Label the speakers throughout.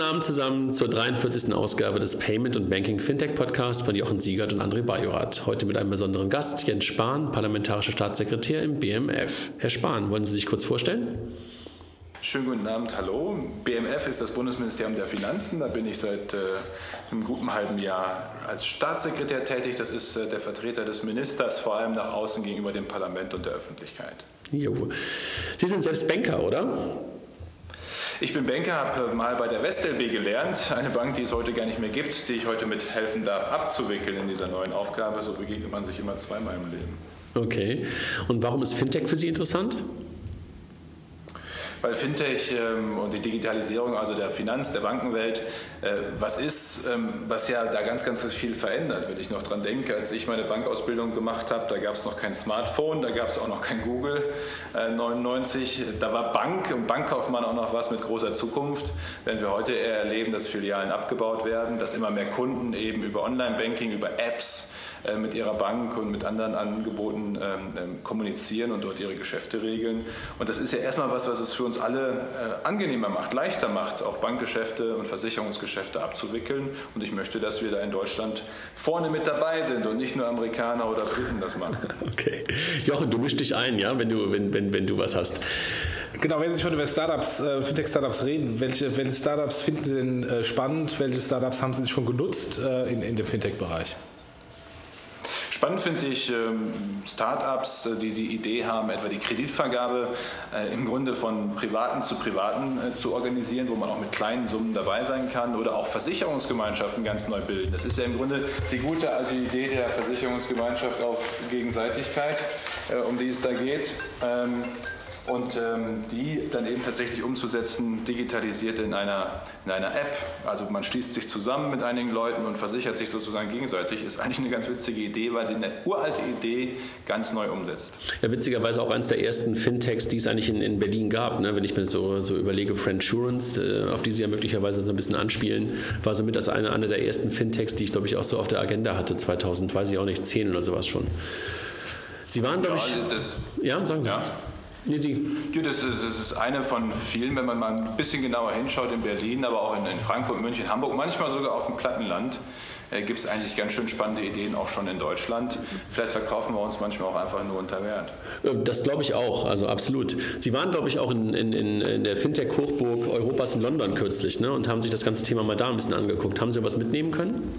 Speaker 1: Guten Abend zusammen zur 43. Ausgabe des Payment und Banking Fintech Podcast von Jochen Siegert und André Bajorat. Heute mit einem besonderen Gast, Jens Spahn, parlamentarischer Staatssekretär im BMF. Herr Spahn, wollen Sie sich kurz vorstellen?
Speaker 2: Schönen guten Abend, hallo. BMF ist das Bundesministerium der Finanzen. Da bin ich seit äh, einem guten halben Jahr als Staatssekretär tätig. Das ist äh, der Vertreter des Ministers, vor allem nach außen gegenüber dem Parlament und der Öffentlichkeit.
Speaker 1: Jo. Sie sind selbst Banker, oder?
Speaker 2: Ich bin Banker, habe mal bei der WestLB gelernt, eine Bank, die es heute gar nicht mehr gibt, die ich heute mithelfen darf, abzuwickeln in dieser neuen Aufgabe. So begegnet man sich immer zweimal im Leben.
Speaker 1: Okay. Und warum ist Fintech für Sie interessant?
Speaker 2: Weil Fintech ähm, und die Digitalisierung, also der Finanz-, der Bankenwelt, äh, was ist, ähm, was ja da ganz, ganz viel verändert. Wenn ich noch dran denke, als ich meine Bankausbildung gemacht habe, da gab es noch kein Smartphone, da gab es auch noch kein Google äh, 99. Da war Bank und Bankkaufmann auch noch was mit großer Zukunft. Wenn wir heute eher erleben, dass Filialen abgebaut werden, dass immer mehr Kunden eben über Online-Banking, über Apps, mit ihrer Bank und mit anderen Angeboten ähm, ähm, kommunizieren und dort ihre Geschäfte regeln. Und das ist ja erstmal was, was es für uns alle äh, angenehmer macht, leichter macht, auch Bankgeschäfte und Versicherungsgeschäfte abzuwickeln. Und ich möchte, dass wir da in Deutschland vorne mit dabei sind und nicht nur Amerikaner oder Briten das machen.
Speaker 1: Okay. Jochen, du mischst dich ein, ja, wenn du, wenn, wenn, wenn du was hast.
Speaker 3: Genau, wenn Sie schon über Startups, äh, Fintech-Startups reden, welche, welche Startups finden Sie denn äh, spannend? Welche Startups haben Sie schon genutzt äh, in, in dem Fintech-Bereich?
Speaker 2: Spannend finde ich ähm, Startups, äh, die die Idee haben, etwa die Kreditvergabe äh, im Grunde von Privaten zu Privaten äh, zu organisieren, wo man auch mit kleinen Summen dabei sein kann oder auch Versicherungsgemeinschaften ganz neu bilden. Das ist ja im Grunde die gute alte Idee der Versicherungsgemeinschaft auf Gegenseitigkeit, um die es da geht. Und ähm, die dann eben tatsächlich umzusetzen, digitalisiert in einer, in einer App. Also man schließt sich zusammen mit einigen Leuten und versichert sich sozusagen gegenseitig, ist eigentlich eine ganz witzige Idee, weil sie eine uralte Idee ganz neu umsetzt.
Speaker 1: Ja, witzigerweise auch eines der ersten Fintechs, die es eigentlich in, in Berlin gab. Ne? Wenn ich mir so, so überlege, Friendsurance, äh, auf die Sie ja möglicherweise so ein bisschen anspielen, war somit das eine, eine der ersten Fintechs, die ich glaube ich auch so auf der Agenda hatte, 2000, weiß ich auch nicht, 10 oder sowas schon. Sie waren, glaube ja, ich. Das, ja, sagen Sie. Ja.
Speaker 2: Nee, Sie. Ja, das, ist, das ist eine von vielen, wenn man mal ein bisschen genauer hinschaut in Berlin, aber auch in, in Frankfurt, München, Hamburg, manchmal sogar auf dem Plattenland. Äh, gibt es eigentlich ganz schön spannende Ideen auch schon in Deutschland. Vielleicht verkaufen wir uns manchmal auch einfach nur unter Wert.
Speaker 1: Das glaube ich auch, also absolut. Sie waren, glaube ich, auch in, in, in der Fintech-Hochburg Europas in London kürzlich ne, und haben sich das ganze Thema mal da ein bisschen angeguckt. Haben Sie was mitnehmen können?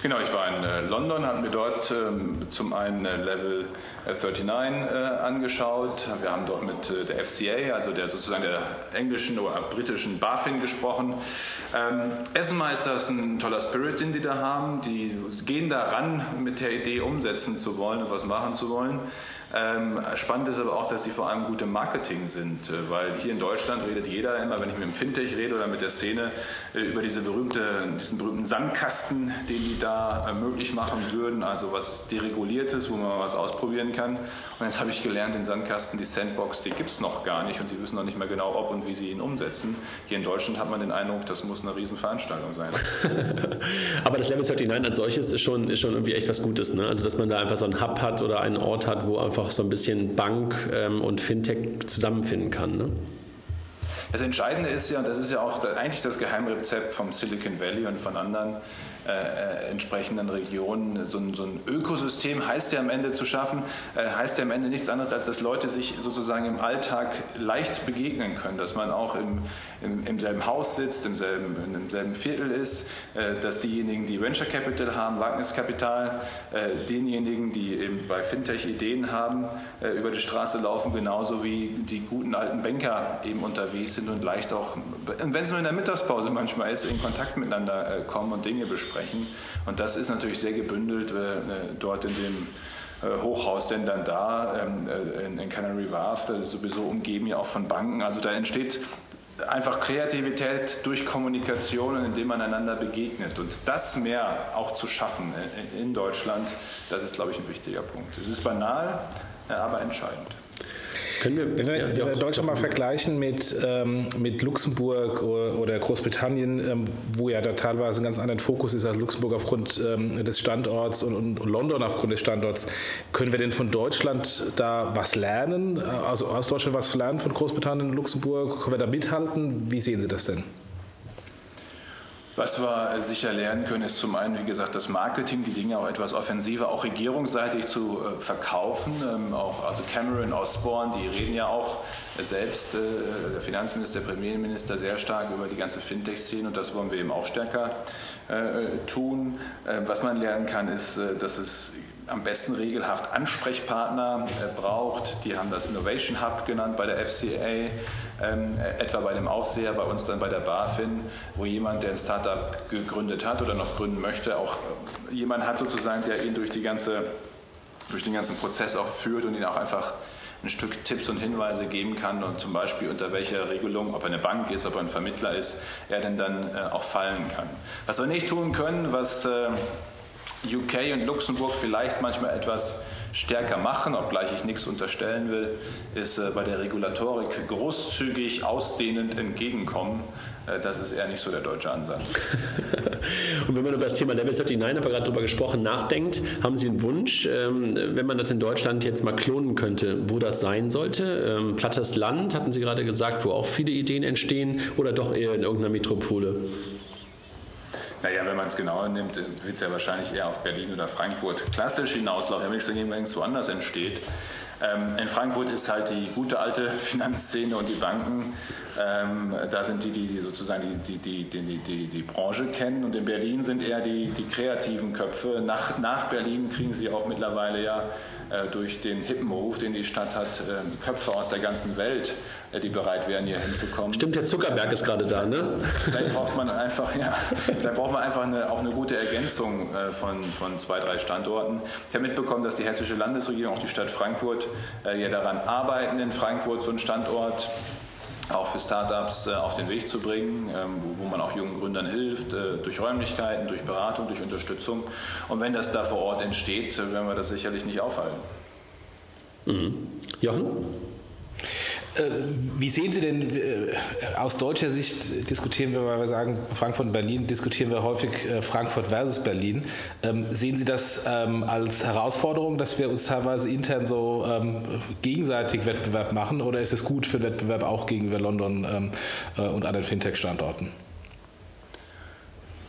Speaker 2: Genau, ich war in äh, London, haben mir dort ähm, zum einen äh, Level 39 äh, angeschaut. Wir haben dort mit der FCA, also der sozusagen der englischen oder britischen BaFin gesprochen. Ähm, erstmal ist das ein toller Spirit, den die da haben. Die gehen da ran, mit der Idee umsetzen zu wollen und was machen zu wollen. Ähm, spannend ist aber auch, dass die vor allem gut im Marketing sind, äh, weil hier in Deutschland redet jeder immer, wenn ich mit dem Fintech rede oder mit der Szene, äh, über diese berühmte, diesen berühmten Sandkasten, den die da äh, möglich machen würden, also was dereguliertes, wo man was ausprobieren kann. Und jetzt habe ich gelernt, den Sandkasten, die Sandbox, die gibt es noch gar nicht und die wissen noch nicht mehr genau, ob und wie sie ihn umsetzen. Hier in Deutschland hat man den Eindruck, das muss eine Riesenveranstaltung sein.
Speaker 1: aber das Level 39 als solches ist schon, ist schon irgendwie echt was Gutes, ne? also dass man da einfach so einen Hub hat oder einen Ort hat, wo einfach einfach so ein bisschen Bank ähm, und Fintech zusammenfinden kann. Ne?
Speaker 2: Das Entscheidende ist ja, und das ist ja auch eigentlich das Geheimrezept vom Silicon Valley und von anderen äh, äh, entsprechenden Regionen. So ein, so ein, Ökosystem heißt ja am Ende zu schaffen, äh, heißt ja am Ende nichts anderes, als dass Leute sich sozusagen im Alltag leicht begegnen können, dass man auch im, im, im selben Haus sitzt, im selben, im selben Viertel ist, äh, dass diejenigen, die Venture Capital haben, Wagniskapital, äh, denjenigen, die eben bei Fintech Ideen haben, äh, über die Straße laufen, genauso wie die guten alten Banker eben unterwegs sind und leicht auch, wenn es nur in der Mittagspause manchmal ist, in Kontakt miteinander kommen und Dinge besprechen sprechen. Und das ist natürlich sehr gebündelt äh, dort in dem äh, Hochhaus denn dann da ähm, äh, in Canary Wharf, ist sowieso umgeben ja auch von Banken. Also da entsteht einfach Kreativität durch Kommunikation, indem man einander begegnet. Und das mehr auch zu schaffen in Deutschland, das ist, glaube ich, ein wichtiger Punkt. Es ist banal, aber entscheidend.
Speaker 3: Können wir, Wenn wir ja, Deutschland mal vergleichen mit, ähm, mit Luxemburg oder, Großbritannien, ähm, wo ja da teilweise ein ganz anderen Fokus ist als Luxemburg aufgrund ähm, des Standorts und, und, London aufgrund des Standorts, können wir denn von Deutschland da was lernen? Also aus Deutschland was lernen von Großbritannien und Luxemburg? Können wir da mithalten? Wie sehen Sie das denn?
Speaker 2: Was wir sicher lernen können, ist zum einen, wie gesagt, das Marketing, die Dinge auch etwas offensiver, auch regierungsseitig zu äh, verkaufen. Ähm, auch, also Cameron, Osborne, die reden ja auch selbst, äh, der Finanzminister, der Premierminister, sehr stark über die ganze Fintech-Szene und das wollen wir eben auch stärker äh, tun. Äh, was man lernen kann, ist, dass es am besten regelhaft Ansprechpartner braucht. Die haben das Innovation Hub genannt bei der FCA, ähm, etwa bei dem Aufseher, bei uns dann bei der BaFin, wo jemand, der ein Startup gegründet hat oder noch gründen möchte, auch äh, jemand hat sozusagen, der ihn durch, die ganze, durch den ganzen Prozess auch führt und ihn auch einfach ein Stück Tipps und Hinweise geben kann und zum Beispiel unter welcher Regelung, ob er eine Bank ist, ob er ein Vermittler ist, er denn dann äh, auch fallen kann. Was wir nicht tun können, was äh, UK und Luxemburg vielleicht manchmal etwas stärker machen, obgleich ich nichts unterstellen will, ist äh, bei der Regulatorik großzügig, ausdehnend entgegenkommen. Äh, das ist eher nicht so der deutsche Ansatz.
Speaker 1: und wenn man über das Thema Level 39, haben wir gerade darüber gesprochen, nachdenkt, haben Sie einen Wunsch, ähm, wenn man das in Deutschland jetzt mal klonen könnte, wo das sein sollte? Ähm, plattes Land, hatten Sie gerade gesagt, wo auch viele Ideen entstehen oder doch eher in irgendeiner Metropole?
Speaker 2: Naja, wenn man es genauer nimmt, wird es ja wahrscheinlich eher auf Berlin oder Frankfurt klassisch hinauslaufen. Wenn es irgendwo anders entsteht. Ähm, in Frankfurt ist halt die gute alte Finanzszene und die Banken, ähm, da sind die, die sozusagen die, die, die, die, die, Branche kennen und in Berlin sind eher die, die kreativen Köpfe. Nach, nach Berlin kriegen sie auch mittlerweile ja äh, durch den hippen Ruf, den die Stadt hat, äh, Köpfe aus der ganzen Welt, äh, die bereit wären, hier hinzukommen.
Speaker 1: Stimmt, der Zuckerberg ist gerade da, ne?
Speaker 2: Vielleicht braucht man einfach, ja, da braucht man einfach eine, auch eine gute Ergänzung von, von zwei, drei Standorten. Ich habe mitbekommen, dass die hessische Landesregierung, auch die Stadt Frankfurt, ja daran arbeiten, in Frankfurt so einen Standort auch für Startups äh, auf den Weg zu bringen, ähm, wo, man auch jungen Gründern hilft, äh, durch Räumlichkeiten, durch Beratung, durch Unterstützung. Und wenn das da vor Ort entsteht, äh, werden wir das sicherlich nicht aufhalten.
Speaker 1: Mhm. Jochen?
Speaker 3: Äh, wie sehen Sie denn äh, aus deutscher Sicht diskutieren wir, weil wir sagen Frankfurt und Berlin, diskutieren wir häufig äh, Frankfurt versus Berlin. Ähm, sehen Sie das ähm, als Herausforderung, dass wir uns teilweise intern so ähm, gegenseitig Wettbewerb machen oder ist es gut für Wettbewerb auch gegenüber London und anderen Fintech-Standorten?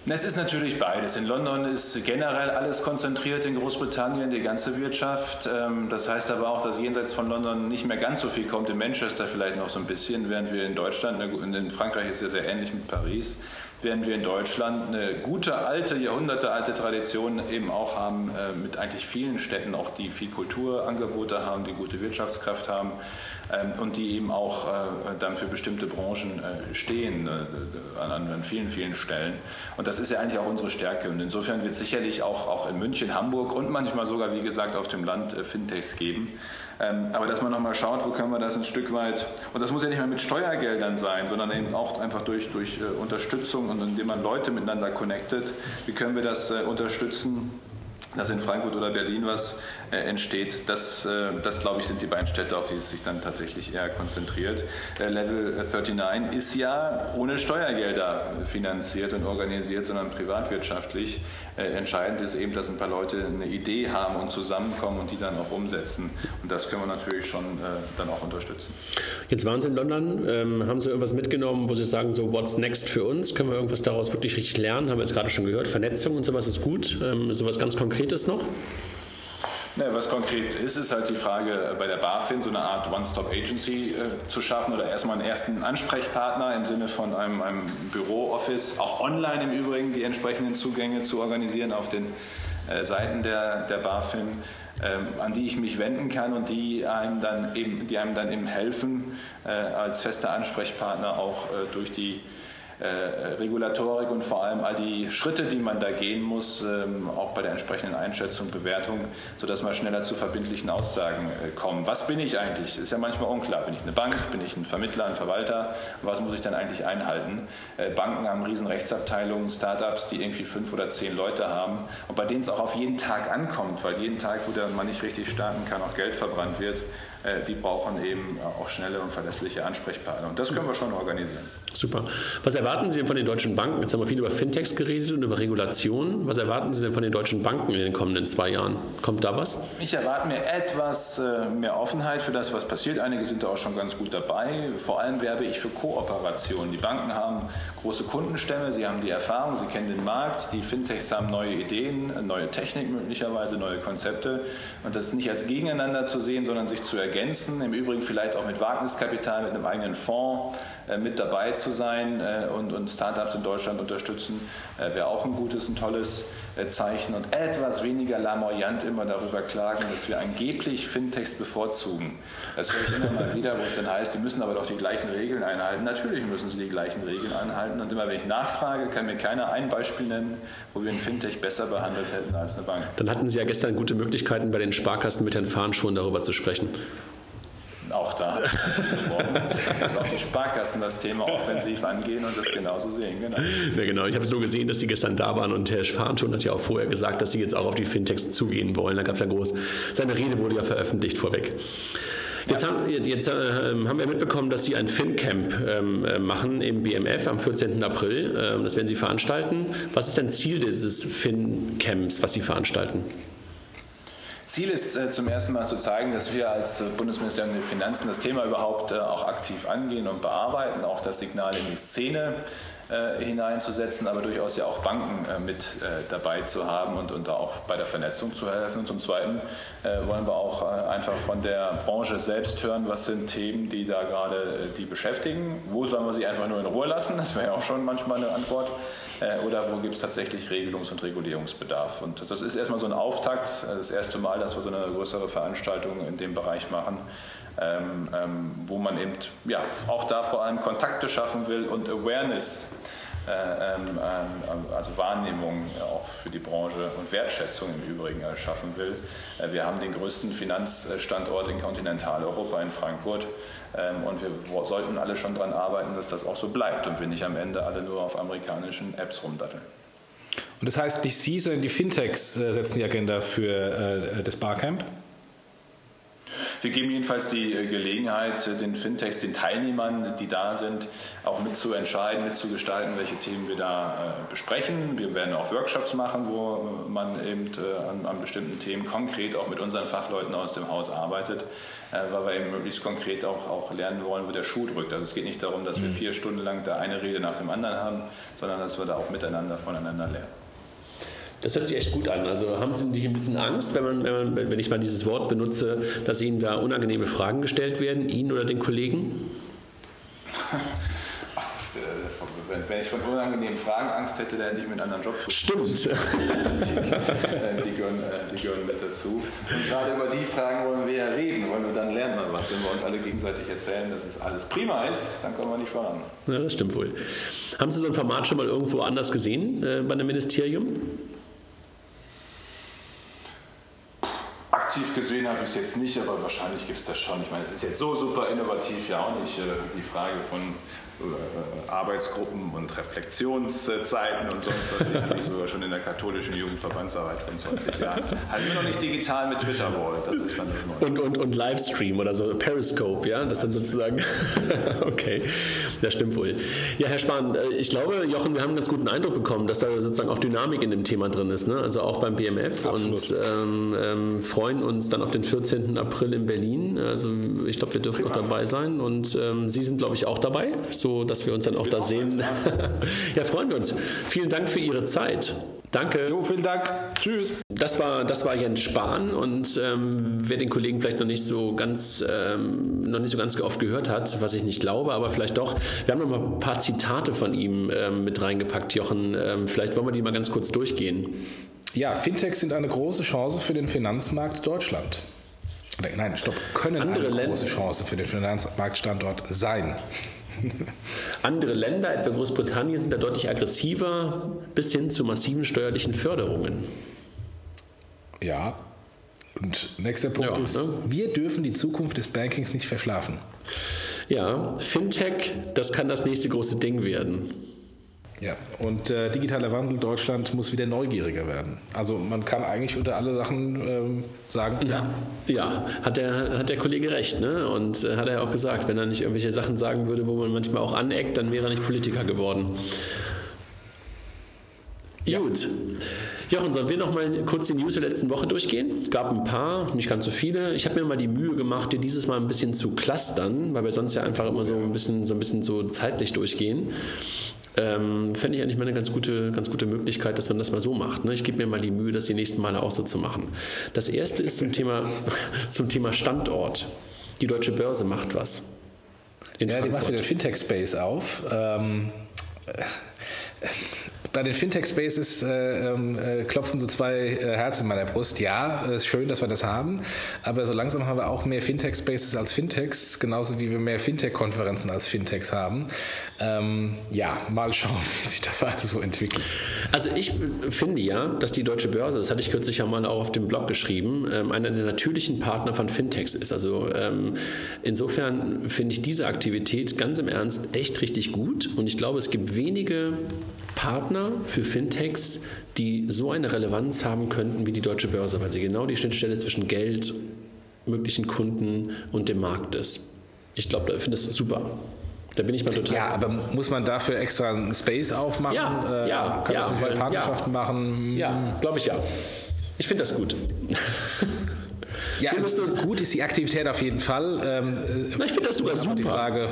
Speaker 2: Es ist natürlich beides. In London ist generell alles konzentriert, in Großbritannien die ganze Wirtschaft. Ähm, das heißt aber auch, dass jenseits von London nicht mehr ganz so viel kommt. In Manchester vielleicht noch so ein bisschen, während wir in Deutschland, in Frankreich ist ja sehr ähnlich mit Paris, während wir in Deutschland eine gute, alte, jahrhundertealte Tradition eben auch haben, äh, mit eigentlich vielen Städten, auch die viel Kulturangebote haben, die gute Wirtschaftskraft haben ähm, und die eben auch äh, dann für bestimmte Branchen äh, stehen äh, an, an, vielen, vielen Stellen. Und das ist ja eigentlich auch unsere Stärke. Und insofern wird es sicherlich auch, auch in München, Hamburg und manchmal sogar, wie gesagt, auf dem Land Fintechs geben. Ähm, aber dass man nochmal schaut, wo können wir das ein Stück weit, und das muss ja nicht mehr mit Steuergeldern sein, sondern eben auch einfach durch, durch Unterstützung und indem man Leute miteinander connectet, wie können wir das unterstützen, dass in Frankfurt oder Berlin was äh, entsteht, das, äh, das glaube ich sind die beiden Städte, auf die es sich dann tatsächlich eher konzentriert. Äh, Level 39 ist ja ohne Steuergelder finanziert und organisiert, sondern privatwirtschaftlich. Entscheidend ist eben, dass ein paar Leute eine Idee haben und zusammenkommen und die dann auch umsetzen. Und das können wir natürlich schon dann auch unterstützen.
Speaker 1: Jetzt waren Sie in London, ähm, haben Sie irgendwas mitgenommen, wo Sie sagen, so what's next für uns? Können wir irgendwas daraus wirklich richtig lernen? Haben wir jetzt gerade schon gehört, Vernetzung und sowas ist gut. Ähm, sowas ganz Konkretes noch?
Speaker 2: Ja, was konkret ist, ist halt die Frage äh, bei der BaFin, so eine Art One-Stop-Agency äh, zu schaffen oder erstmal einen ersten Ansprechpartner im Sinne von einem, einem Büro-Office, auch online im Übrigen die entsprechenden Zugänge zu organisieren auf den äh, Seiten der, der BaFin, ähm, an die ich mich wenden kann und die einem dann eben, die einem dann eben helfen, äh, als fester Ansprechpartner auch äh, durch die äh, Regulatorik und vor allem all die Schritte, die man da gehen muss, ähm, auch bei der entsprechenden Einschätzung, Bewertung, sodass man schneller zu verbindlichen Aussagen äh, kommt. Was bin ich eigentlich? Ist ja manchmal unklar. Bin ich eine Bank? Bin ich ein Vermittler, ein Verwalter? Was muss ich dann eigentlich einhalten? Äh, Banken haben riesen Rechtsabteilungen, Startups, die irgendwie fünf oder zehn Leute haben und bei denen es auch auf jeden Tag ankommt, weil jeden Tag, wo man nicht richtig starten kann, auch Geld verbrannt wird. äh, die brauchen eben auch schnelle und verlässliche Ansprechpartner. Und das können wir schon organisieren.
Speaker 1: Super. Was erwarten Sie denn von den deutschen Banken? Jetzt haben wir viel über Fintechs geredet und über Regulationen. Was erwarten Sie denn von den deutschen Banken in den kommenden zwei Jahren? Kommt da was?
Speaker 2: Ich erwarte mir etwas äh, mehr Offenheit für das, was passiert. Einige sind da auch schon ganz gut dabei. Vor allem werbe ich für Kooperation. Die Banken haben große Kundenstämme, sie haben die Erfahrung, sie kennen den Markt. Die Fintechs haben neue Ideen, neue Technik möglicherweise, neue Konzepte. Und das nicht als gegeneinander zu sehen, sondern sich zu ergänzen. Im Übrigen vielleicht auch mit Wagniskapital, mit einem eigenen Fonds mit dabei zu sein äh, und, und Startups in Deutschland unterstützen, äh, wäre auch ein gutes, ein tolles Zeichen und etwas weniger lamoyant immer darüber klagen, dass wir angeblich Fintechs bevorzugen. Das höre ich immer mal wieder, wo es dann heißt, die müssen aber doch die gleichen Regeln einhalten. Natürlich müssen sie die gleichen Regeln einhalten und immer wenn ich nachfrage, kann mir keiner ein Beispiel nennen, wo wir ein Fintech besser behandelt hätten als eine Bank.
Speaker 1: Dann hatten Sie ja gestern gute Möglichkeiten, bei den Sparkassen mit Herrn Fahn schon darüber zu sprechen
Speaker 2: auch da dass auch die Sparkassen das Thema offensiv angehen und das genauso sehen.
Speaker 1: Genau. Ja, genau. Ich habe es nur gesehen, dass Sie gestern da waren und Herr Fahnton hat ja auch vorher gesagt, dass Sie jetzt auch auf die Fintechs zugehen wollen. Da gab es ja groß, seine Rede wurde ja veröffentlicht vorweg. Jetzt, haben, jetzt äh, haben, wir mitbekommen, dass Sie ein FinCamp ähm, äh, machen im BMF am 14. April. Ähm, das werden Sie veranstalten. Was ist denn Ziel dieses FinCamps, was Sie veranstalten?
Speaker 2: Ziel ist äh, zum ersten Mal zu zeigen, dass wir als äh, Bundesministerium der Finanzen das Thema überhaupt äh, auch aktiv angehen und bearbeiten, auch das Signal in die Szene hineinzusetzen, aber durchaus ja auch Banken mit dabei zu haben und, und auch bei der Vernetzung zu helfen. Und zum Zweiten wollen wir auch einfach von der Branche selbst hören, was sind Themen, die da gerade die beschäftigen. Wo sollen wir sie einfach nur in Ruhe lassen? Das wäre ja auch schon manchmal eine Antwort. Äh, oder wo gibt es tatsächlich Regelungs- und Regulierungsbedarf. Und das ist erstmal so ein Auftakt, äh, das erste Mal, dass wir so eine größere Veranstaltung in dem Bereich machen, ähm, ähm, wo man eben ja, auch da vor allem Kontakte schaffen will und Awareness also Wahrnehmung auch für die Branche und Wertschätzung im Übrigen schaffen will. Äh, wir haben den größten Finanzstandort in Kontinentaleuropa in Frankfurt ähm, und wir sollten alle schon daran arbeiten, dass das auch so bleibt und wir nicht am Ende alle nur auf amerikanischen Apps rumdatteln.
Speaker 3: Und das heißt, nicht Sie, sondern die Fintechs äh, setzen die Agenda für das Barcamp?
Speaker 2: Wir geben jedenfalls die äh, Gelegenheit, äh, den Fintechs, den Teilnehmern, die da sind, auch mitzuentscheiden, mitzugestalten, welche Themen wir da äh, besprechen. Wir werden auch Workshops machen, wo man eben an, an bestimmten Themen konkret auch mit unseren Fachleuten aus dem Haus arbeitet, weil wir eben möglichst konkret auch, auch lernen wollen, wo der Schuh drückt. Also es geht nicht darum, dass wir mhm. vier Stunden lang da eine Rede nach dem anderen haben, sondern dass wir da auch miteinander voneinander lernen.
Speaker 1: Das hört sich echt gut an. Also haben Sie nicht ein bisschen Angst, wenn, man, wenn, man, wenn ich mal dieses Wort benutze, dass Ihnen da unangenehme Fragen gestellt werden, Ihnen oder den Kollegen?
Speaker 2: Wenn ich von unangenehmen Fragen Angst hätte, dann hätte ich mir einen anderen Job
Speaker 1: suchen. Stimmt. Die,
Speaker 2: die, gehören, äh, die, gehören, mit dazu. Und gerade über die Fragen wollen wir ja reden, wollen wir dann lernen wir was. Wenn wir uns alle gegenseitig erzählen, dass es alles prima ist, dann kommen wir nicht voran.
Speaker 1: Ja, das stimmt wohl. Haben Sie so ein Format schon mal irgendwo anders gesehen äh, bei einem Ministerium?
Speaker 2: Aktiv gesehen habe ich es jetzt nicht, aber wahrscheinlich gibt es das schon. Ich meine, es ist jetzt so super innovativ ja auch nicht. Äh, die Frage von Arbeitsgruppen und Reflexionszeiten und sonst was, ich sogar schon in der katholischen Jugendverbandsarbeit von 20 Jahren. Halt nur noch nicht digital mit Twitter-Wall,
Speaker 1: das ist dann das Und, und, und Livestream oder so, Periscope, ja, das dann sozusagen, okay, das stimmt wohl. Ja, Herr Spahn, äh, ich glaube, Jochen, wir haben einen ganz guten Eindruck bekommen, dass da sozusagen auch Dynamik in dem Thema drin ist, ne? also auch beim BMF Absolut. und ähm, ähm, freuen uns dann auf den 14. April in Berlin, also ich glaube, wir dürfen Prima. auch dabei sein und ähm, Sie sind, glaube ich, auch dabei, so so dass wir uns dann auch da sehen. ja, freuen wir uns. Vielen Dank für Ihre Zeit. Danke.
Speaker 3: Jo, vielen Dank. Tschüss.
Speaker 1: Das war, das war Jens Spahn und ähm, wer den Kollegen vielleicht noch nicht so ganz ähm, noch nicht so ganz oft gehört hat, was ich nicht glaube, aber vielleicht doch. Wir haben noch mal ein paar Zitate von ihm ähm, mit reingepackt, Jochen. Ähm, vielleicht wollen wir die mal ganz kurz durchgehen.
Speaker 3: Ja, Fintechs sind eine große Chance für den Finanzmarkt Deutschland. Nein, stopp, können Andere eine große Chance für den Finanzmarktstandort sein.
Speaker 1: Andere Länder, etwa Großbritannien, sind da deutlich aggressiver bis hin zu massiven steuerlichen Förderungen.
Speaker 3: Ja. Und nächster Punkt ja, ist, ne? wir dürfen die Zukunft des Bankings nicht verschlafen.
Speaker 1: Ja, Fintech, das kann das nächste große Ding werden.
Speaker 3: Ja, und äh, digitaler Wandel Deutschland muss wieder neugieriger werden. Also man kann eigentlich unter alle Sachen ähm, sagen.
Speaker 1: Ja, ja, hat der, hat der Kollege recht. Ne? Und äh, hat er auch gesagt, wenn er nicht irgendwelche Sachen sagen würde, wo man manchmal auch aneckt, dann wäre er nicht Politiker geworden. Ja. Gut. Jochen, sollen wir noch mal kurz die News der letzten Woche durchgehen? Es gab ein paar, nicht ganz so viele. Ich habe mir mal die Mühe gemacht, dir dieses Mal ein bisschen zu clustern, weil wir sonst ja einfach immer so ein bisschen so, ein bisschen so zeitlich durchgehen. Ähm, Fände ich eigentlich mal eine ganz gute, ganz gute Möglichkeit, dass man das mal so macht. Ne? Ich gebe mir mal die Mühe, das die nächsten Male auch so zu machen. Das erste ist zum Thema, zum Thema Standort. Die Deutsche Börse macht was.
Speaker 3: ja, Frankfurt. die macht wieder Fintech-Space auf. Ähm, bei den Fintech-Spaces äh, ähm, äh, klopfen so zwei äh, Herzen in meiner Brust. Ja, es ist schön, dass wir das haben, aber so langsam haben wir auch mehr Fintech-Spaces als Fintechs, genauso wie wir mehr Fintech-Konferenzen als Fintechs haben. Ähm, ja, mal schauen, wie sich das alles so entwickelt.
Speaker 1: Also ich finde ja, dass die Deutsche Börse, das hatte ich kürzlich ja mal auch auf dem Blog geschrieben, ähm, einer der natürlichen Partner von Fintechs ist. Also ähm, insofern finde ich diese Aktivität ganz im Ernst echt richtig gut und ich glaube, es gibt wenige Partner für Fintechs, die so eine Relevanz haben könnten wie die Deutsche Börse, weil sie genau die Schnittstelle zwischen Geld, möglichen Kunden und dem Markt ist. Ich glaube, ich finde das super. Da bin ich mal total.
Speaker 3: Ja, aber muss man dafür extra einen Space aufmachen?
Speaker 1: Ja, äh, ja,
Speaker 3: kann
Speaker 1: ja,
Speaker 3: nicht Partnerschaften ja. machen?
Speaker 1: Ja, glaube ich ja. Ich finde das gut.
Speaker 3: Ja, also gut ist die Aktivität auf jeden Fall. Ähm,
Speaker 1: Na, ich finde das sogar super.
Speaker 3: Die Frage,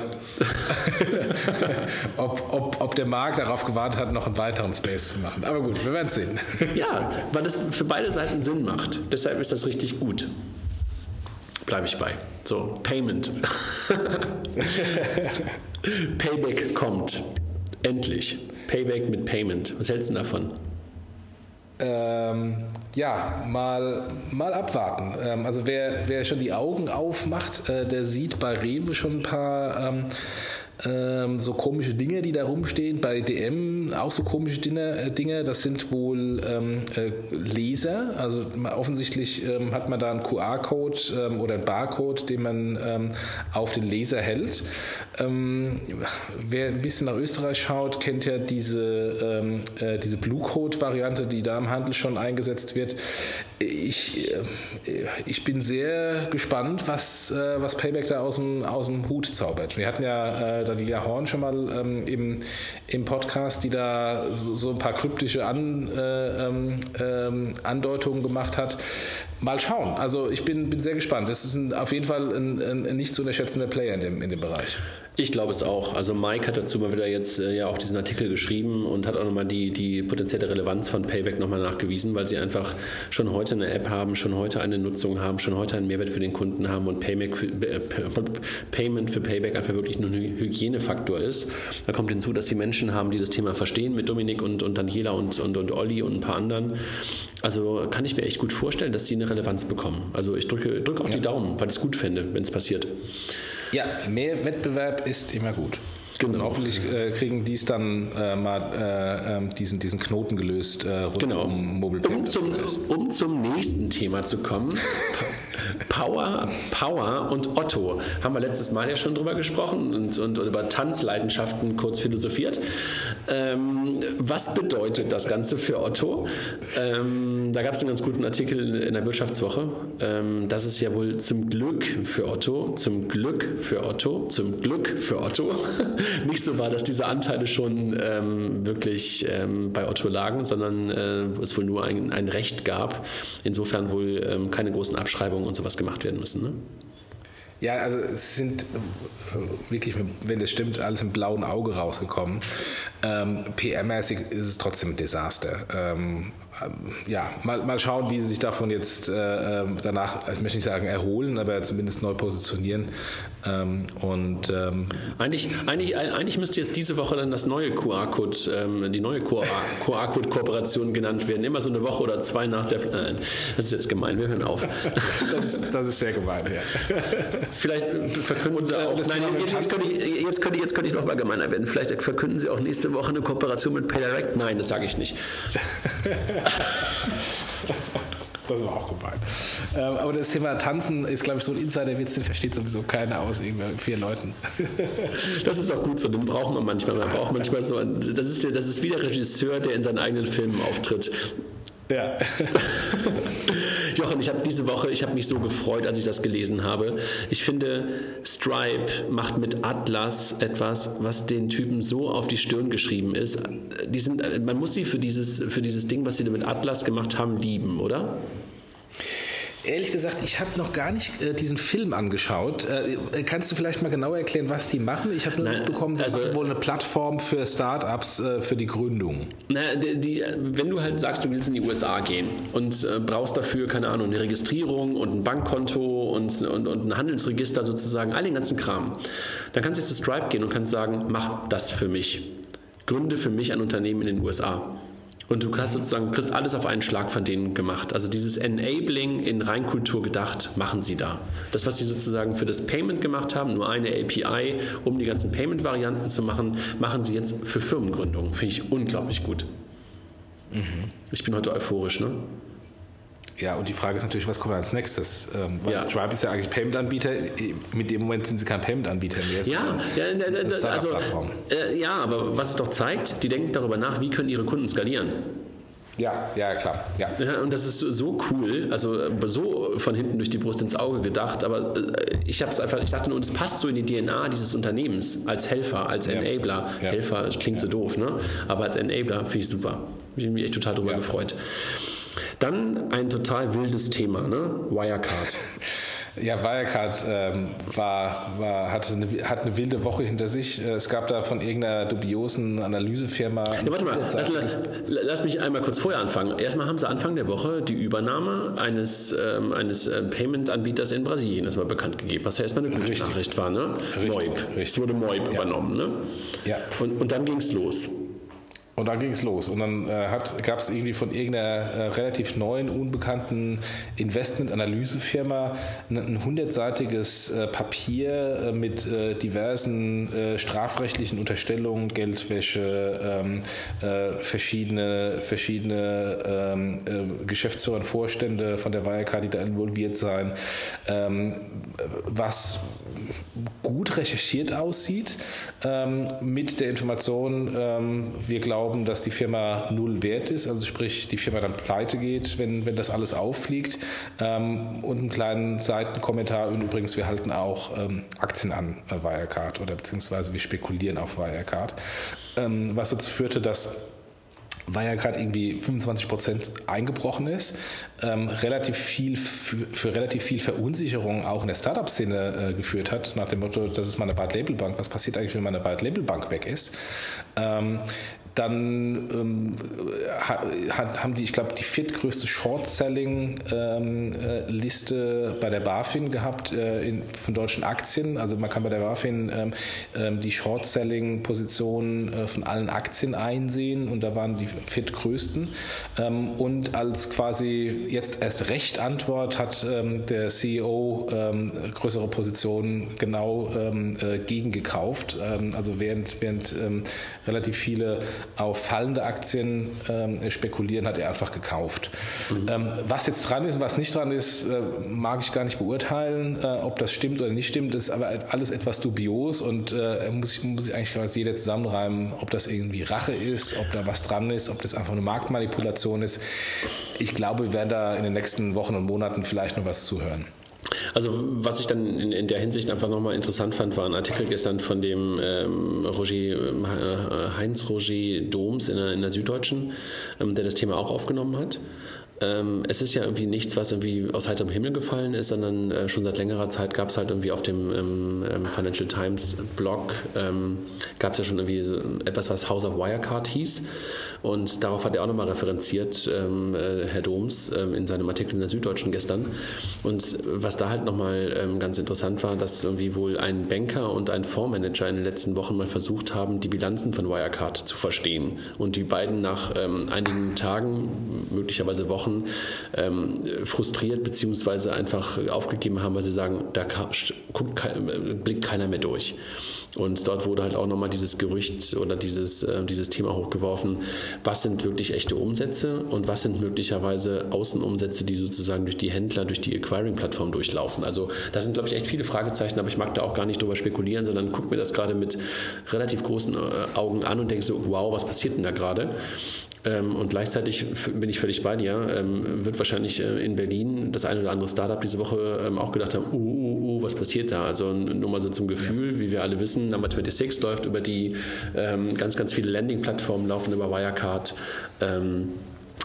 Speaker 3: ob, ob, ob der Markt darauf gewartet hat, noch einen weiteren Space zu machen. Aber gut, wir werden es sehen.
Speaker 1: Ja, weil es für beide Seiten Sinn macht. Deshalb ist das richtig gut. Bleibe ich bei. So, Payment. Payback kommt. Endlich. Payback mit Payment. Was hältst du davon?
Speaker 3: Ähm, ja, mal, mal abwarten. Ähm, also wer, wer schon die Augen aufmacht, äh, der sieht bei Rewe schon ein paar ähm, ähm, so komische Dinge, die da rumstehen. Bei DM auch so komische Dinge. Äh, Dinge. Das sind wohl ähm, äh, Laser. Also offensichtlich ähm, hat man da einen QR-Code ähm, oder einen Barcode, den man ähm, auf den Laser hält. Ähm, wer ein bisschen nach Österreich schaut, kennt ja diese, äh, diese Blue Code-Variante, die da im Handel schon eingesetzt wird. Ich, äh, ich bin sehr gespannt, was, äh, was Payback da aus dem, aus dem Hut zaubert. Wir hatten ja äh, Daniela Horn schon mal ähm, im, im Podcast, die da so, so ein paar kryptische An, äh, ähm, ähm, Andeutungen gemacht hat. Mal schauen. Also ich bin, bin sehr gespannt. Es ist ein, auf jeden Fall ein, ein, ein nicht zu unterschätzender Player in dem, in dem Bereich.
Speaker 1: Ich glaube es auch. Also Mike hat dazu mal wieder jetzt äh, ja auch diesen Artikel geschrieben und hat auch nochmal die, die potenzielle Relevanz von Payback nochmal nachgewiesen, weil sie einfach schon heute eine App haben, schon heute eine Nutzung haben, schon heute einen Mehrwert für den Kunden haben und Payback für, äh, Payment für Payback einfach wirklich nur ein Hygienefaktor ist. Da kommt hinzu, dass sie Menschen haben, die das Thema verstehen mit Dominik und, und Daniela und, und, und Olli und ein paar anderen. Also kann ich mir echt gut vorstellen, dass sie eine Relevanz bekommen. Also ich drücke, drücke auch ja. die Daumen, weil ich es gut fände, wenn es passiert.
Speaker 3: Ja, mehr Wettbewerb ist immer gut. Genau. Und hoffentlich äh, kriegen die es dann äh, mal äh, ähm, diesen, diesen Knoten gelöst
Speaker 1: äh, rund genau. um Mobile um zum, um zum nächsten Thema zu kommen. Power, Power und Otto. Haben wir letztes Mal ja schon drüber gesprochen und, und, und über Tanzleidenschaften kurz philosophiert. Ähm, was bedeutet das Ganze für Otto? Ähm, da gab es einen ganz guten Artikel in der Wirtschaftswoche, ähm, dass es ja wohl zum Glück für Otto, zum Glück für Otto, zum Glück für Otto nicht so war, dass diese Anteile schon ähm, wirklich ähm, bei Otto lagen, sondern äh, es wohl nur ein, ein Recht gab. Insofern wohl ähm, keine großen Abschreibungen und sowas gemacht werden müssen. Ne?
Speaker 3: Ja, also es sind äh, wirklich, wenn das stimmt, alles im blauen Auge rausgekommen. Ähm, PR-mäßig ist es trotzdem ein Desaster. Ähm, ja, mal, mal schauen, wie sie sich davon jetzt äh, ähm, danach, ich möchte nicht sagen erholen, aber zumindest neu positionieren. Ähm, und ähm
Speaker 1: eigentlich, eigentlich, eigentlich müsste jetzt diese Woche dann das neue QR-Code, ähm, die neue QR-Code-Kooperation genannt werden. Immer so eine Woche oder zwei nach der. Äh, das ist jetzt gemein. Wir hören auf.
Speaker 3: das, ist, das ist sehr gemein. Ja.
Speaker 1: Vielleicht verkünden und, Sie äh, auch. Nein, jetzt, jetzt, könnte ich, jetzt, könnte, jetzt könnte ich noch mal gemeiner werden. Vielleicht verkünden Sie auch nächste Woche eine Kooperation mit PayDirect. Nein, das sage ich nicht.
Speaker 3: Das war auch gemein. Ähm, aber das Thema Tanzen ist, glaube ich, so ein Insider-Witz, den versteht sowieso keiner aus vier Leuten.
Speaker 1: Das ist auch gut so, den braucht man manchmal. Man braucht manchmal so, ein, das, ist der, das ist wie der Regisseur, der in seinen eigenen Filmen auftritt. Ja. Jochen, ich habe diese Woche, ich habe mich so gefreut, als ich das gelesen habe. Ich finde, Stripe macht mit Atlas etwas, was den Typen so auf die Stirn geschrieben ist. Die sind, man muss sie für dieses, für dieses Ding, was sie mit Atlas gemacht haben, lieben, oder?
Speaker 3: Ehrlich gesagt, ich habe noch gar nicht äh, diesen Film angeschaut. Äh, kannst du vielleicht mal genauer erklären, was die machen? Ich habe nur Nein, mitbekommen, sie also, machen wohl eine Plattform für Startups äh, für die Gründung.
Speaker 1: Na, die, die, wenn du halt sagst, du willst in die USA gehen und äh, brauchst dafür, keine Ahnung, eine Registrierung und ein Bankkonto und, und, und ein Handelsregister sozusagen, all den ganzen Kram, dann kannst du jetzt zu Stripe gehen und kannst sagen, mach das für mich. Gründe für mich ein Unternehmen in den USA. Und du hast sozusagen, kriegst alles auf einen Schlag von denen gemacht. Also dieses Enabling in Reinkultur gedacht, machen sie da. Das, was sie sozusagen für das Payment gemacht haben, nur eine API, um die ganzen Payment-Varianten zu machen, machen sie jetzt für Firmengründungen. Finde ich unglaublich gut. Mhm. Ich bin heute euphorisch, ne?
Speaker 3: Ja, und die Frage ist natürlich, was kommt als nächstes? Ähm, weil ja. Stripe ist ja eigentlich Payment-Anbieter. Mit dem Moment sind sie kein Payment-Anbieter mehr.
Speaker 1: Ja, ja, also, äh, ja, aber was es doch zeigt, die denken darüber nach, wie können ihre Kunden skalieren.
Speaker 3: Ja, ja, klar. Ja.
Speaker 1: ja. und das ist so cool, also so von hinten durch die Brust ins Auge gedacht, aber äh, ich habe es einfach, ich dachte nur, es passt so in die DNA dieses Unternehmens als Helfer, als Enabler. Ja. Helfer klingt so doof, ne? Aber als Enabler finde ich super. Ich habe mich echt total darüber gefreut. Dann ein total wildes Thema, ne? Wirecard.
Speaker 3: Ja, Wirecard ähm, war, war, hatte eine, hat eine wilde Woche hinter sich. Äh, es gab da von irgendeiner dubiosen Analysefirma.
Speaker 1: Ja, warte mal, lass, lass, lass, mich einmal kurz vorher anfangen. Erstmal haben sie Anfang der Woche die Übernahme eines, ähm, eines äh, Payment-Anbieters in Brasilien erstmal bekannt gegeben, was ja erstmal eine gute richtig. Nachricht war. Ne? Richtig, Moib. Richtig. Es wurde Moib ja. übernommen. Ne? Ja. Und, und dann ging es los.
Speaker 3: Und dann ging es los. Und dann äh, gab es irgendwie von irgendeiner äh, relativ neuen, unbekannten Investment-Analysefirma ein, hundertseitiges äh, Papier äh, mit äh, diversen äh, strafrechtlichen Unterstellungen, Geldwäsche, ähm, verschiedene, verschiedene ähm, Geschäftsführer und Vorstände von der Wirecard, die da involviert sein, ähm, was gut recherchiert aussieht, ähm, mit der Information, ähm, wir glauben, dass die Firma null wert ist, also sprich, die Firma dann pleite geht, wenn, wenn das alles auffliegt. Ähm, und einen kleinen Seitenkommentar, und übrigens, wir halten auch ähm, Aktien an äh, Wirecard oder beziehungsweise wir spekulieren auf Wirecard, ähm, was dazu führte, dass gerade irgendwie 25 Prozent eingebrochen ist, ähm, relativ viel für, für, relativ viel Verunsicherung auch in der Startup-Szene äh, geführt hat, nach dem Motto, das ist meine White-Label-Bank, was passiert eigentlich, wenn meine White-Label-Bank weg ist? Ähm, dann ähm, hat, haben die, ich glaube, die viertgrößte Short-Selling-Liste ähm, äh, bei der BaFin gehabt äh, in, von deutschen Aktien. Also man kann bei der BaFin ähm, ähm die Short-Selling-Positionen äh, von allen Aktien einsehen und da waren die viertgrößten. Ähm, und als quasi jetzt erst recht Antwort hat ähm, der CEO größere Positionen genau äh, gegengekauft. also während, während relativ viele auf fallende Aktien ähm, spekulieren, hat er einfach gekauft. Mhm. Ähm, was jetzt dran ist und was nicht dran ist, äh, mag ich gar nicht beurteilen. Äh, ob das stimmt oder nicht stimmt, ist aber alles etwas dubios und äh, muss, muss ich eigentlich als jeder zusammenreimen, ob das irgendwie Rache ist, ob da was dran ist, ob das einfach eine Marktmanipulation ist. Ich glaube, wir werden da in den nächsten Wochen und Monaten vielleicht noch was zuhören.
Speaker 1: Also was ich dann in, in der Hinsicht einfach nochmal interessant fand, war ein Artikel gestern von dem ähm, Roger, äh, Heinz Roger Doms in der, in der Süddeutschen, ähm, der das Thema auch aufgenommen hat. Ähm, es ist ja irgendwie nichts, was irgendwie aus heiterem Himmel gefallen ist, sondern äh, schon seit längerer Zeit gab es halt irgendwie auf dem ähm, ähm Financial Times Blog, ähm, gab es ja schon irgendwie so etwas, was House of Wirecard hieß. Und darauf hat er auch nochmal referenziert, ähm, äh, Herr Doms, ähm, in seinem Artikel in der Süddeutschen gestern. Und was da halt nochmal ähm, ganz interessant war, dass irgendwie wohl ein Banker und ein Fondsmanager in den letzten Wochen mal versucht haben, die Bilanzen von Wirecard zu verstehen. Und die beiden nach ähm, einigen Tagen, möglicherweise Wochen, ähm, frustriert bzw. einfach aufgegeben haben, weil sie sagen, da guckt, blickt keiner mehr durch. Und dort wurde halt auch nochmal dieses Gerücht oder dieses, äh, dieses Thema hochgeworfen, was sind wirklich echte Umsätze und was sind möglicherweise Außenumsätze, die sozusagen durch die Händler, durch die Acquiring-Plattform durchlaufen. Also da sind, glaube ich, echt viele Fragezeichen, aber ich mag da auch gar nicht drüber spekulieren, sondern gucke mir das gerade mit relativ großen äh, Augen an und denke so, wow, was passiert denn da gerade? Ähm, und gleichzeitig bin ich völlig bei dir, ähm, wird wahrscheinlich äh, in Berlin das eine oder andere Startup diese Woche ähm, auch gedacht haben, uh, uh, uh, was passiert da? Also nur mal so zum Gefühl, wie wir alle wissen, Number 26 läuft über die ganz, ganz viele Landing-Plattformen, laufen über Wirecard.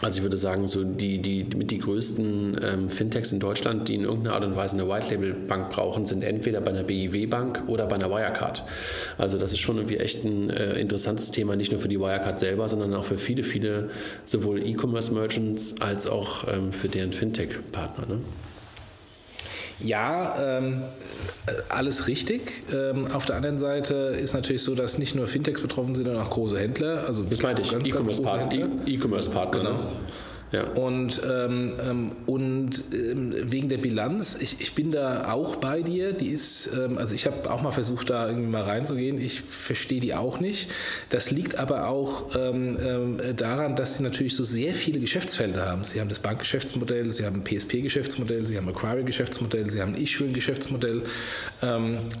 Speaker 1: Also ich würde sagen, so die, die mit die größten ähm, Fintechs in Deutschland, die in irgendeiner Art und Weise eine White-Label-Bank brauchen, sind entweder bei einer BIW-Bank oder bei einer Wirecard. Also das ist schon irgendwie echt ein äh, interessantes Thema, nicht nur für die Wirecard selber, sondern auch für viele, viele sowohl E-Commerce-Merchants als auch ähm, für deren Fintech-Partner. Ne?
Speaker 3: Ja, ähm, alles richtig. Ähm, auf der anderen Seite ist natürlich so, dass nicht nur Fintechs betroffen sind, sondern auch große Händler.
Speaker 1: Also das meinte ich, E-Commerce-Partner. E-Commerce-Partner. Genau. Ne?
Speaker 3: Ja. Und, ähm, ähm, und ähm, wegen der Bilanz, ich, ich bin da auch bei dir. Die ist, ähm, also ich habe auch mal versucht, da irgendwie mal reinzugehen. Ich verstehe die auch nicht. Das liegt aber auch ähm, ähm, daran, dass sie natürlich so sehr viele Geschäftsfelder haben. Sie haben das Bankgeschäftsmodell, sie haben PSP-Geschäftsmodell, sie haben Acquiring-Geschäftsmodell, sie haben ein Issuing-Geschäftsmodell.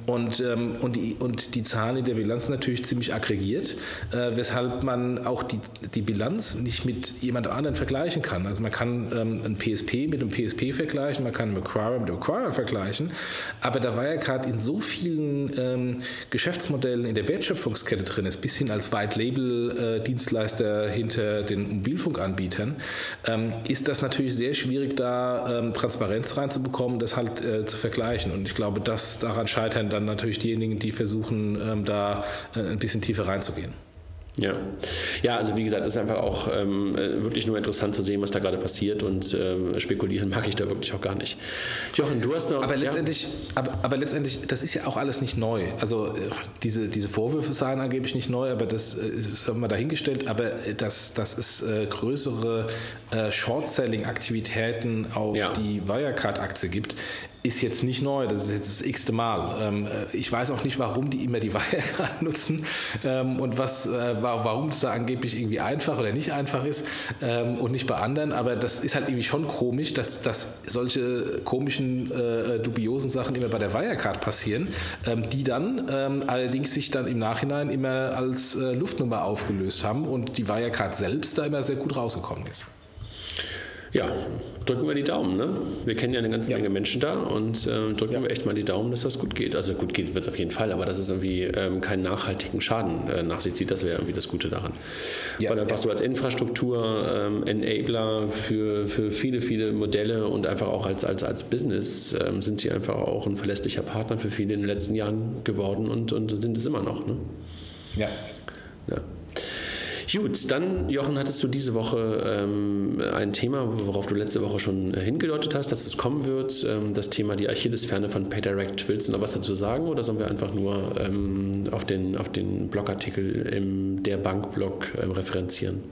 Speaker 3: und, und, die, und die Zahlen in der Bilanz natürlich ziemlich aggregiert, äh, weshalb man auch die, die Bilanz nicht mit jemand anderem vergleichen kann. Also man kann ähm, ein PSP mit einem PSP vergleichen, man kann einen Acquirer mit einem Acquirer vergleichen, aber da gerade in so vielen ähm, Geschäftsmodellen in der Wertschöpfungskette drin ist, bis hin als White-Label-Dienstleister hinter den Mobilfunkanbietern, ähm, ist das natürlich sehr schwierig, da ähm, Transparenz reinzubekommen, das halt äh, zu vergleichen. Und ich glaube, dass daran scheitern dann natürlich diejenigen, die versuchen, ähm, da äh, ein bisschen tiefer reinzugehen.
Speaker 1: Ja. ja, also wie gesagt, es ist einfach auch ähm, wirklich nur interessant zu sehen, was da gerade passiert und ähm, spekulieren mag ich da wirklich auch gar nicht.
Speaker 3: Jochen, du hast noch. Aber letztendlich, ja. aber, aber, letztendlich, das ist ja auch alles nicht neu. Also äh, diese, diese Vorwürfe seien angeblich nicht neu, aber das äh, ist mal dahingestellt. Aber äh, dass, dass es äh, größere äh, Short-Selling-Aktivitäten auf ja. die Wirecard-Aktie gibt, ist jetzt nicht neu, das ist jetzt das x-te Mal. Ähm, äh, ich weiß auch nicht, warum die immer die Wirecard nutzen ähm, und was, äh, warum es da angeblich irgendwie einfach oder nicht einfach ist ähm, und nicht bei anderen, aber das ist halt irgendwie schon komisch, dass, dass solche komischen, äh, dubiosen Sachen immer bei der Wirecard passieren, die dann allerdings sich dann im Nachhinein immer als äh, Luftnummer aufgelöst haben und die Wirecard selbst da immer sehr gut rausgekommen ist.
Speaker 1: Ja, drücken wir die Daumen. Ne? Wir kennen ja eine ganze ja. Menge Menschen da und äh, drücken ja. wir echt mal die Daumen, dass das gut geht. Also gut geht wird es auf jeden Fall, aber dass es irgendwie ähm, keinen nachhaltigen Schaden äh, nach sich zieht, das wäre irgendwie das Gute daran. Ja. Weil einfach so als Infrastruktur, ähm, Enabler für, für viele, viele Modelle und einfach auch als, als, als Business ähm, sind sie einfach auch ein verlässlicher Partner für viele in den letzten Jahren geworden und, und sind es immer noch. Ne?
Speaker 3: Ja. ja.
Speaker 1: Gut, dann, Jochen, hattest du diese Woche ähm, ein Thema, worauf du letzte Woche schon hingedeutet hast, dass es kommen wird. Ähm, das Thema die Achillesferne von PayDirect. Willst du noch was dazu sagen oder sollen wir einfach nur ähm, auf den, auf den Blogartikel im der Bankblog ähm, referenzieren?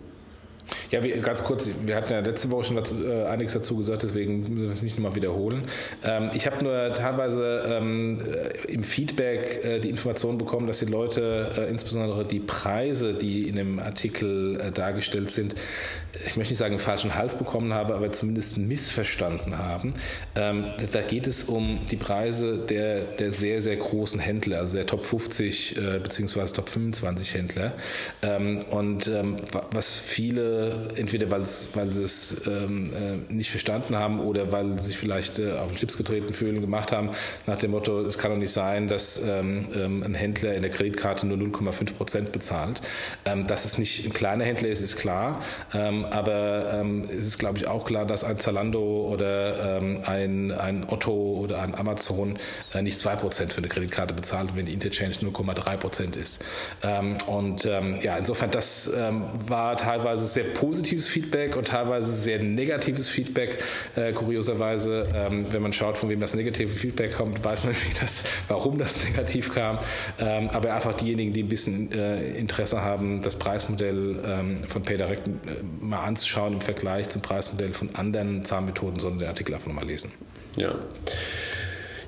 Speaker 3: Ja, wir, ganz kurz, wir hatten ja letzte Woche schon dazu, äh, einiges dazu gesagt, deswegen müssen wir es nicht nochmal wiederholen. Ähm, ich habe nur teilweise ähm, äh, im Feedback äh, die Information bekommen, dass die Leute, äh, insbesondere die Preise, die in dem Artikel äh, dargestellt sind, ich möchte nicht sagen, falschen Hals bekommen haben, aber zumindest missverstanden haben. Ähm, da geht es um die Preise der, der sehr, sehr großen Händler, also der Top 50 äh, bzw. Top 25 Händler. Ähm, und ähm, was viele entweder weil, sie es ähm, äh, nicht verstanden haben oder weil sie sich vielleicht äh, auf den Schlips getreten fühlen, gemacht haben, nach dem Motto, es kann doch nicht sein, dass ähm, ähm ein Händler in der Kreditkarte nur 0,5 Prozent bezahlt. Ähm, dass es nicht ein kleiner Händler ist, ist klar. Ähm, aber es ist, glaube ich, auch klar, dass ein Zalando oder ein, ein Otto oder ein Amazon äh, nicht 2 Prozent für eine Kreditkarte bezahlt, wenn die Interchange 0,3 Prozent ist. und ja, insofern, das war teilweise sehr positives Feedback und teilweise sehr negatives Feedback. Äh, kurioserweise, ähm, wenn man schaut, von wem das negative Feedback kommt, weiß man, das, warum das negativ kam. Ähm, aber einfach diejenigen, die ein bisschen äh, Interesse haben, das Preismodell ähm, von PayDirect äh, mal anzuschauen im Vergleich zum Preismodell von anderen Zahlmethoden, sollen den Artikel einfach nochmal lesen.
Speaker 1: Ja.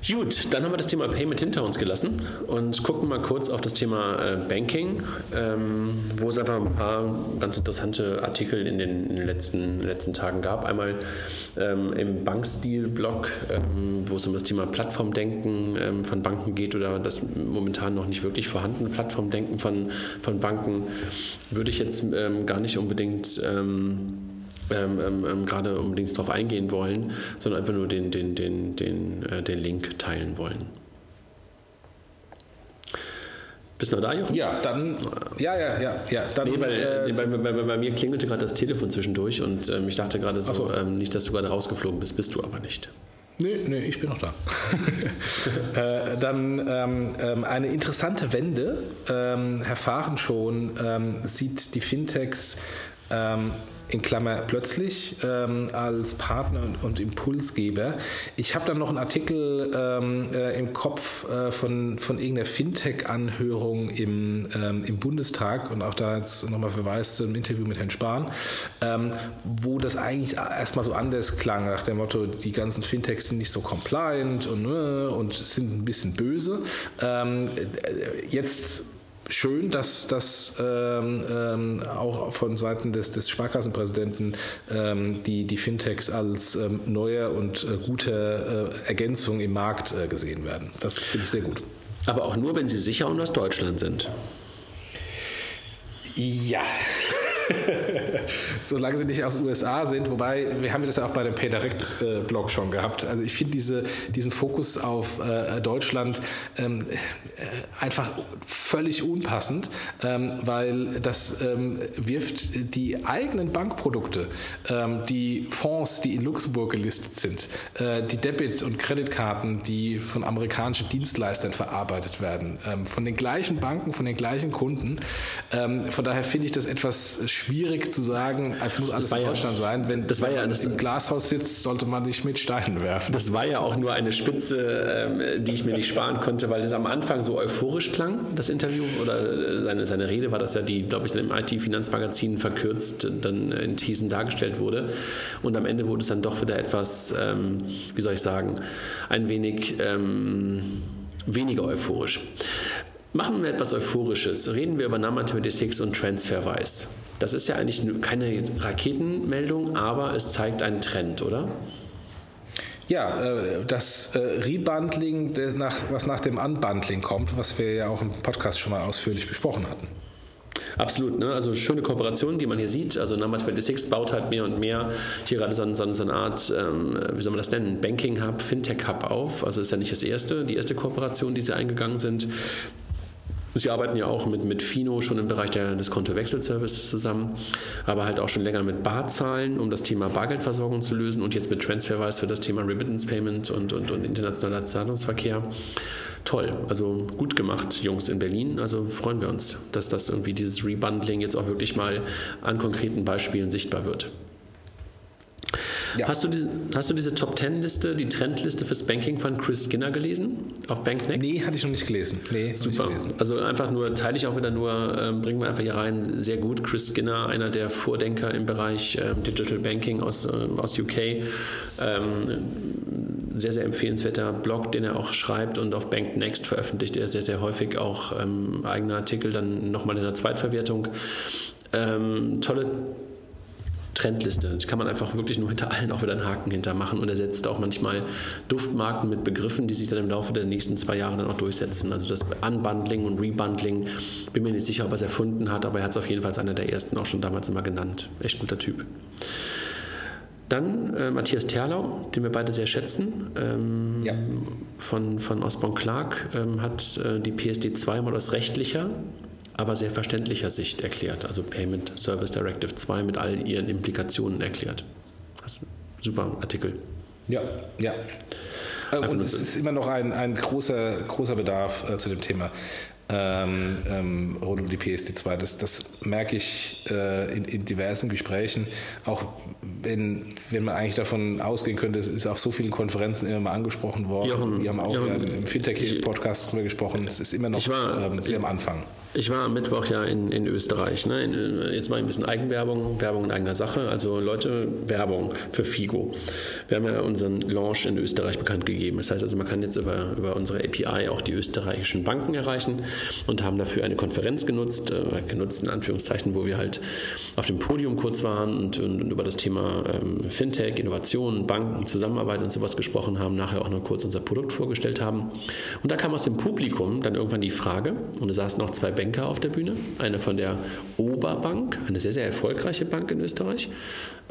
Speaker 1: Gut, dann haben wir das Thema Payment hinter uns gelassen und gucken mal kurz auf das Thema äh, Banking, ähm, wo es einfach ein paar ganz interessante Artikel in den, letzten, letzten Tagen gab. Einmal ähm, im Bankstil-Blog, ähm, wo es um das Thema Plattformdenken von Banken geht oder das momentan noch nicht wirklich vorhandene Plattformdenken von, von Banken, würde ich jetzt gar nicht unbedingt ähm, ähm, ähm, gerade unbedingt darauf eingehen wollen, sondern einfach nur den, den, den, den, äh, den Link teilen wollen. Bist du noch da, Jochen?
Speaker 3: Ja, dann. Ja, ja, ja. ja dann,
Speaker 1: nee, weil, äh, bei, bei, bei, bei, mir klingelte gerade das Telefon zwischendurch und ähm, ich dachte gerade so, so. Ähm, nicht, dass du gerade rausgeflogen bist, bist du aber nicht.
Speaker 3: Nee, nee, ich bin noch da. äh, dann ähm, ähm, eine interessante Wende. Ähm, Herr Fahren schon sieht die Fintechs in Klammer plötzlich ähm, als Partner und, und, Impulsgeber. Ich habe dann noch einen Artikel ähm, äh, im Kopf äh, von, von irgendeiner Fintech-Anhörung im, ähm, im Bundestag und auch da jetzt nochmal Verweis zu einem Interview mit Herrn Spahn, ähm, wo das eigentlich erstmal so anders klang, nach dem Motto, die ganzen Fintechs sind nicht so compliant und, äh, und sind ein bisschen böse. Ähm, äh, jetzt schön, dass das ähm, ähm, auch von Seiten des, des Sparkassenpräsidenten ähm, die, die Fintechs als ähm, neue und äh, gute äh, Ergänzung im Markt äh, gesehen werden. Das finde ich sehr gut.
Speaker 1: Aber auch nur, wenn sie sicher und aus Deutschland sind.
Speaker 3: Ja. Solange sie nicht aus USA sind, wobei wir haben das ja auch bei dem PayDirect-Blog schon gehabt. Also ich finde diese, diesen Fokus auf äh, Deutschland ähm, äh, einfach völlig unpassend, ähm, weil das ähm, wirft die eigenen Bankprodukte, ähm, die Fonds, die in Luxemburg gelistet sind, äh, die Debit- und Kreditkarten, die von amerikanischen Dienstleistern verarbeitet werden, ähm, von den gleichen Banken, von den gleichen Kunden. Ähm, von daher finde ich das etwas schwierig zu sagen, als muss alles in Deutschland ja, sein. Wenn
Speaker 1: das war ja,
Speaker 3: das im Glashaus sitzt, sollte man nicht mit Steinen werfen.
Speaker 1: Das war ja auch nur eine Spitze, ähm, die ich mir nicht sparen konnte, weil es am Anfang so euphorisch klang, das Interview oder seine, seine Rede war das ja, die, glaube ich, im IT-Finanzmagazin verkürzt dann in Thesen dargestellt wurde. Und am Ende wurde es dann doch wieder etwas, ähm, wie soll ich sagen, ein wenig ähm, weniger euphorisch. Machen wir etwas Euphorisches. Reden wir über NAM-Mathematics und TransferWise. Das ist ja eigentlich keine Raketenmeldung, aber es zeigt einen Trend, oder?
Speaker 3: Ja, äh, das äh, Rebundling, was nach dem Unbundling kommt, was wir ja auch im Podcast schon mal ausführlich besprochen hatten.
Speaker 1: Absolut, ne? also schöne Kooperationen, die man hier sieht. Also Number 26 baut halt mehr und mehr hier gerade so, so, so eine Art, ähm, wie soll man das nennen, Banking Hub, Fintech Hub auf. Also ist ja nicht das erste, die erste Kooperation, die sie eingegangen sind. Sie arbeiten ja auch mit, mit Fino schon im Bereich der, des Kontowechselservices zusammen, aber halt auch schon länger mit Barzahlen, um das Thema Bargeldversorgung zu lösen und jetzt mit Transferwise für das Thema Remittance Payment und, und, und internationaler Zahlungsverkehr. Toll, also gut gemacht, Jungs in Berlin. Also freuen wir uns, dass das irgendwie dieses Rebundling jetzt auch wirklich mal an konkreten Beispielen sichtbar wird. Ja. Hast, du diese, hast du diese Top Ten Liste, die Trendliste fürs Banking von Chris Skinner gelesen auf BankNext?
Speaker 3: Nee, hatte ich noch nicht gelesen. Nee,
Speaker 1: Super. Gelesen. Also einfach nur, teile ich auch wieder nur, ähm, bringen wir einfach hier rein. Sehr gut. Chris Skinner, einer der Vordenker im Bereich ähm, Digital Banking aus, äh, aus UK. Ähm, sehr, sehr empfehlenswerter Blog, den er auch schreibt und auf BankNext veröffentlicht er sehr, sehr häufig auch ähm, eigene Artikel, dann nochmal in der Zweitverwertung. Ähm, tolle Trendliste. Das kann man einfach wirklich nur hinter allen auch wieder einen Haken hintermachen und er setzt auch manchmal Duftmarken mit Begriffen, die sich dann im Laufe der nächsten zwei Jahre dann auch durchsetzen. Also das Unbundling und Rebundling, bin mir nicht sicher, ob er es erfunden hat, aber er hat es auf jeden Fall als einer der ersten auch schon damals immer genannt. Echt guter Typ. Dann äh, Matthias Terlau, den wir beide sehr schätzen, ähm, ja. von, von Osborne Clark, ähm, hat äh, die PSD 2 mal aus rechtlicher aber sehr verständlicher Sicht erklärt. Also Payment Service Directive 2 mit all ihren Implikationen erklärt. Das ist ein super Artikel.
Speaker 3: Ja, ja. Einfach Und es ist immer noch ein, ein großer, großer Bedarf äh, zu dem Thema ähm, ähm, rund um die PSD2. Das, das merke ich äh, in, in, diversen Gesprächen, auch wenn, wenn man eigentlich davon ausgehen könnte, es ist auf so vielen Konferenzen immer mal angesprochen worden. Jochen, Wir haben auch Jochen, im Fintech-Podcast drüber gesprochen. Es ist immer noch war, ähm, sehr am Anfang.
Speaker 1: Ich war am Mittwoch ja in, in Österreich. Ne? In, äh, jetzt mal ein bisschen Eigenwerbung, Werbung in eigener Sache. Also Leute, Werbung für Figo. Wir haben ja unseren Launch in Österreich bekannt gegeben. Das heißt also, man kann jetzt über, über unsere API auch die österreichischen Banken erreichen und haben dafür eine Konferenz genutzt, äh, genutzt in Anführungszeichen, wo wir halt auf dem Podium kurz waren und, und, und über das Thema ähm, Fintech, Innovation, Banken, Zusammenarbeit und sowas gesprochen haben, nachher auch noch kurz unser Produkt vorgestellt haben. Und da kam aus dem Publikum dann irgendwann die Frage, und es saßen noch zwei Banker auf der Bühne, einer von der Oberbank, eine sehr, sehr erfolgreiche Bank in Österreich,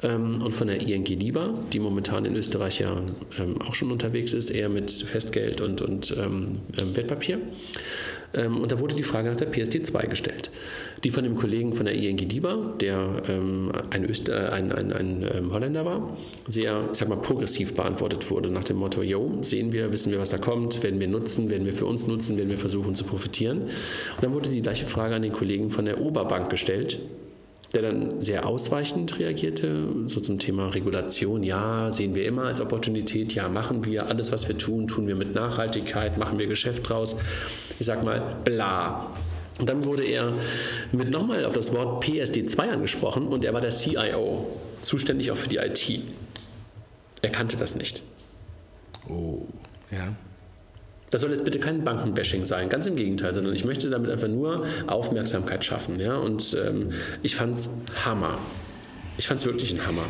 Speaker 1: ähm, und von der ING DIBA, die momentan in Österreich ja ähm, auch schon unterwegs ist, eher mit Festgeld und, und ähm, Wertpapier. Ähm, und da wurde die Frage nach der PSD2 gestellt. Die von dem Kollegen von der ING DIBA, der ähm, ein, Öster, ein, ein, ein ähm, Holländer war, sehr, ich sag mal, progressiv beantwortet wurde nach dem Motto, yo, sehen wir, wissen wir, was da kommt, werden wir nutzen, werden wir für uns nutzen, werden wir versuchen zu profitieren. Und dann wurde die gleiche Frage an den Kollegen von der Oberbank gestellt, der dann sehr ausweichend reagierte, so zum Thema Regulation. Ja, sehen wir immer als Opportunität. Ja, machen wir alles, was wir tun, tun wir mit Nachhaltigkeit, machen wir Geschäft draus. Ich sag mal, bla. Und dann wurde er mit nochmal auf das Wort PSD2 angesprochen und er war der CIO, zuständig auch für die IT. Er kannte das nicht.
Speaker 3: Oh, ja.
Speaker 1: Das soll jetzt bitte kein Bankenbashing sein, ganz im Gegenteil, sondern ich möchte damit einfach nur Aufmerksamkeit schaffen. Ja? Und ähm, ich es Hammer. Ich fand es wirklich ein Hammer.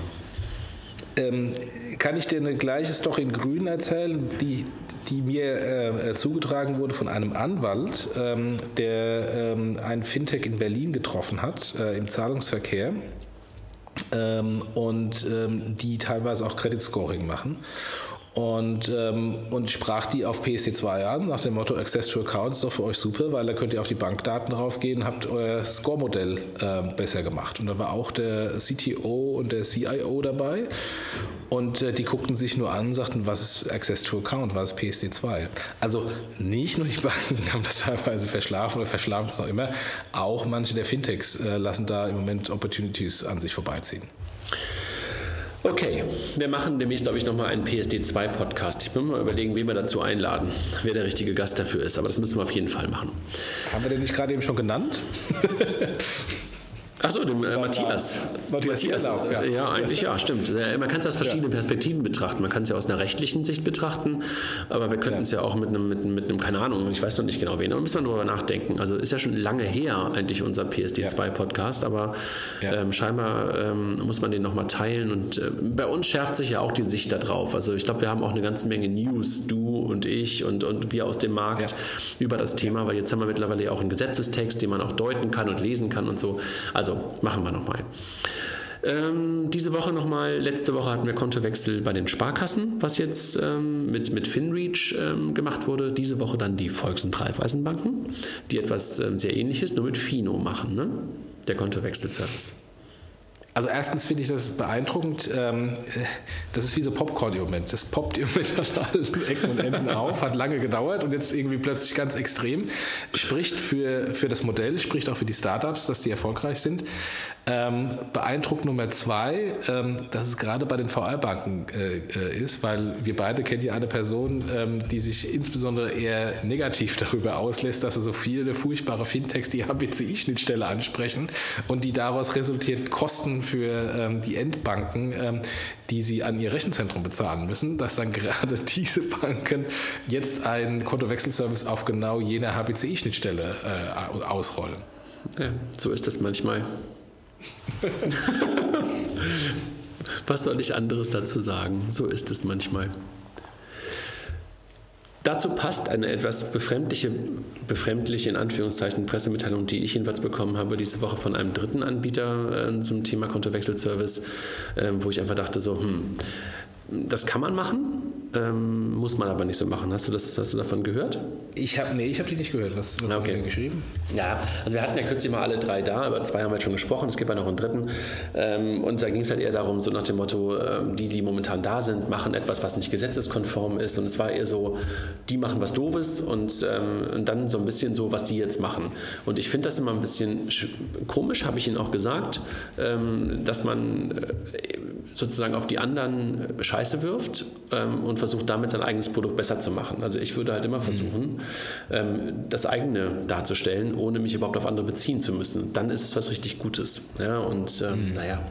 Speaker 3: Ähm, kann ich dir eine gleiche Story in Grün erzählen, die, die mir äh, zugetragen wurde von einem Anwalt, ähm, der ähm, ein Fintech in Berlin getroffen hat äh, im Zahlungsverkehr ähm, und ähm, die teilweise auch Credit Scoring machen und, ähm, und sprach die auf PSD2 an, nach dem Motto Access to Accounts ist doch für euch super, weil da könnt ihr auf die Bankdaten draufgehen, habt euer Score-Modell äh, besser gemacht. Und da war auch der CTO und der CIO dabei und äh, die guckten sich nur an, sagten, was ist Access to Account, was ist PSD2? Also nicht nur die Banken haben das teilweise verschlafen oder verschlafen es noch immer, auch manche der Fintechs äh, lassen da im Moment Opportunities an sich vorbeiziehen.
Speaker 1: Okay, wir machen demnächst, glaube ich, nochmal einen PSD2-Podcast. Ich bin mal überlegen, wen wir dazu einladen, wer der richtige Gast dafür ist. Aber das müssen wir auf jeden Fall machen.
Speaker 3: Haben wir den nicht gerade eben schon genannt?
Speaker 1: Achso, dem äh, Matthias. Matthias, Matthias auch, ja. ja. eigentlich ja, stimmt. Man kann es aus verschiedenen ja. Perspektiven betrachten. Man kann es ja aus einer rechtlichen Sicht betrachten, aber wir könnten es ja. ja. auch mit einem, mit, mit, einem, keine Ahnung, ich weiß noch nicht genau wen, da müssen wir darüber nachdenken. Also ist ja schon lange her eigentlich unser PSD2-Podcast, aber ähm, scheinbar ähm, muss man den nochmal teilen und äh, bei uns schärft sich ja auch die Sicht darauf. Also ich glaube, wir haben auch eine ganze Menge News, du und ich und, und wir aus dem Markt über das Thema, weil jetzt haben wir mittlerweile auch einen Gesetzestext, den man auch deuten kann und lesen kann und so. Also also machen wir nochmal. Ähm, diese Woche nochmal, letzte Woche hatten wir Kontowechsel bei den Sparkassen, was jetzt ähm, mit, mit FinReach ähm, gemacht wurde. Diese Woche dann die Volks- und Raiffeisenbanken, die etwas ähm, sehr ähnliches, nur mit Fino machen, ne? der Kontowechselservice.
Speaker 3: Also erstens finde ich das beeindruckend. Ähm, das ist wie so Popcorn im Moment. Das poppt im Moment an allen Ecken und Enden auf, hat lange gedauert und jetzt irgendwie plötzlich ganz extrem. Spricht für, für das Modell, spricht auch für die Startups, dass die erfolgreich sind. Ähm, beeindruckt Nummer zwei, ähm, dass es gerade bei den VR-Banken äh, äh, ist, weil wir beide kennen ja eine Person, die sich insbesondere eher negativ darüber auslässt, dass so viele furchtbare Fintechs die HBCI-Schnittstelle ansprechen und die daraus resultierenden Kosten für ähm, die Endbanken, ähm, die sie an ihr Rechenzentrum bezahlen müssen, dass dann gerade diese Banken jetzt einen Kontowechselservice auf genau jener HBCI-Schnittstelle äh, ausrollen.
Speaker 1: Ja, so ist es manchmal. Was soll ich anderes dazu sagen? So ist es manchmal. Dazu passt eine etwas befremdliche, befremdliche in Anführungszeichen Pressemitteilung, die ich jedenfalls bekommen habe diese Woche von einem dritten Anbieter äh, zum Thema Kontowechselservice, äh, wo ich einfach dachte so, hm, das kann man machen, ähm, muss man aber nicht so machen. Hast du, das, hast du davon gehört?
Speaker 3: Ich habe nee, ich habe die nicht gehört. Was, was okay. hast du geschrieben?
Speaker 1: Ja, also wir hatten ja kürzlich mal alle drei da, über zwei haben wir jetzt schon gesprochen, es gibt ja noch einen dritten. Ähm, und da ging es halt eher darum, so nach dem Motto, ähm, die, die momentan da sind, machen etwas, was nicht gesetzeskonform ist. Und es war eher so, die machen was Doofes und, ähm, und dann so ein bisschen so, was die jetzt machen. Und ich finde das immer ein bisschen komisch, habe ich Ihnen auch gesagt, ähm, dass man äh, sozusagen auf die anderen Scheiße wirft ähm, und versucht damit sein eigenes Produkt besser zu machen. Also ich würde halt immer versuchen, ähm, das eigene darzustellen, ohne mich überhaupt auf andere beziehen zu müssen. Dann ist es was richtig Gutes. Ja, und ähm, mhm. naja,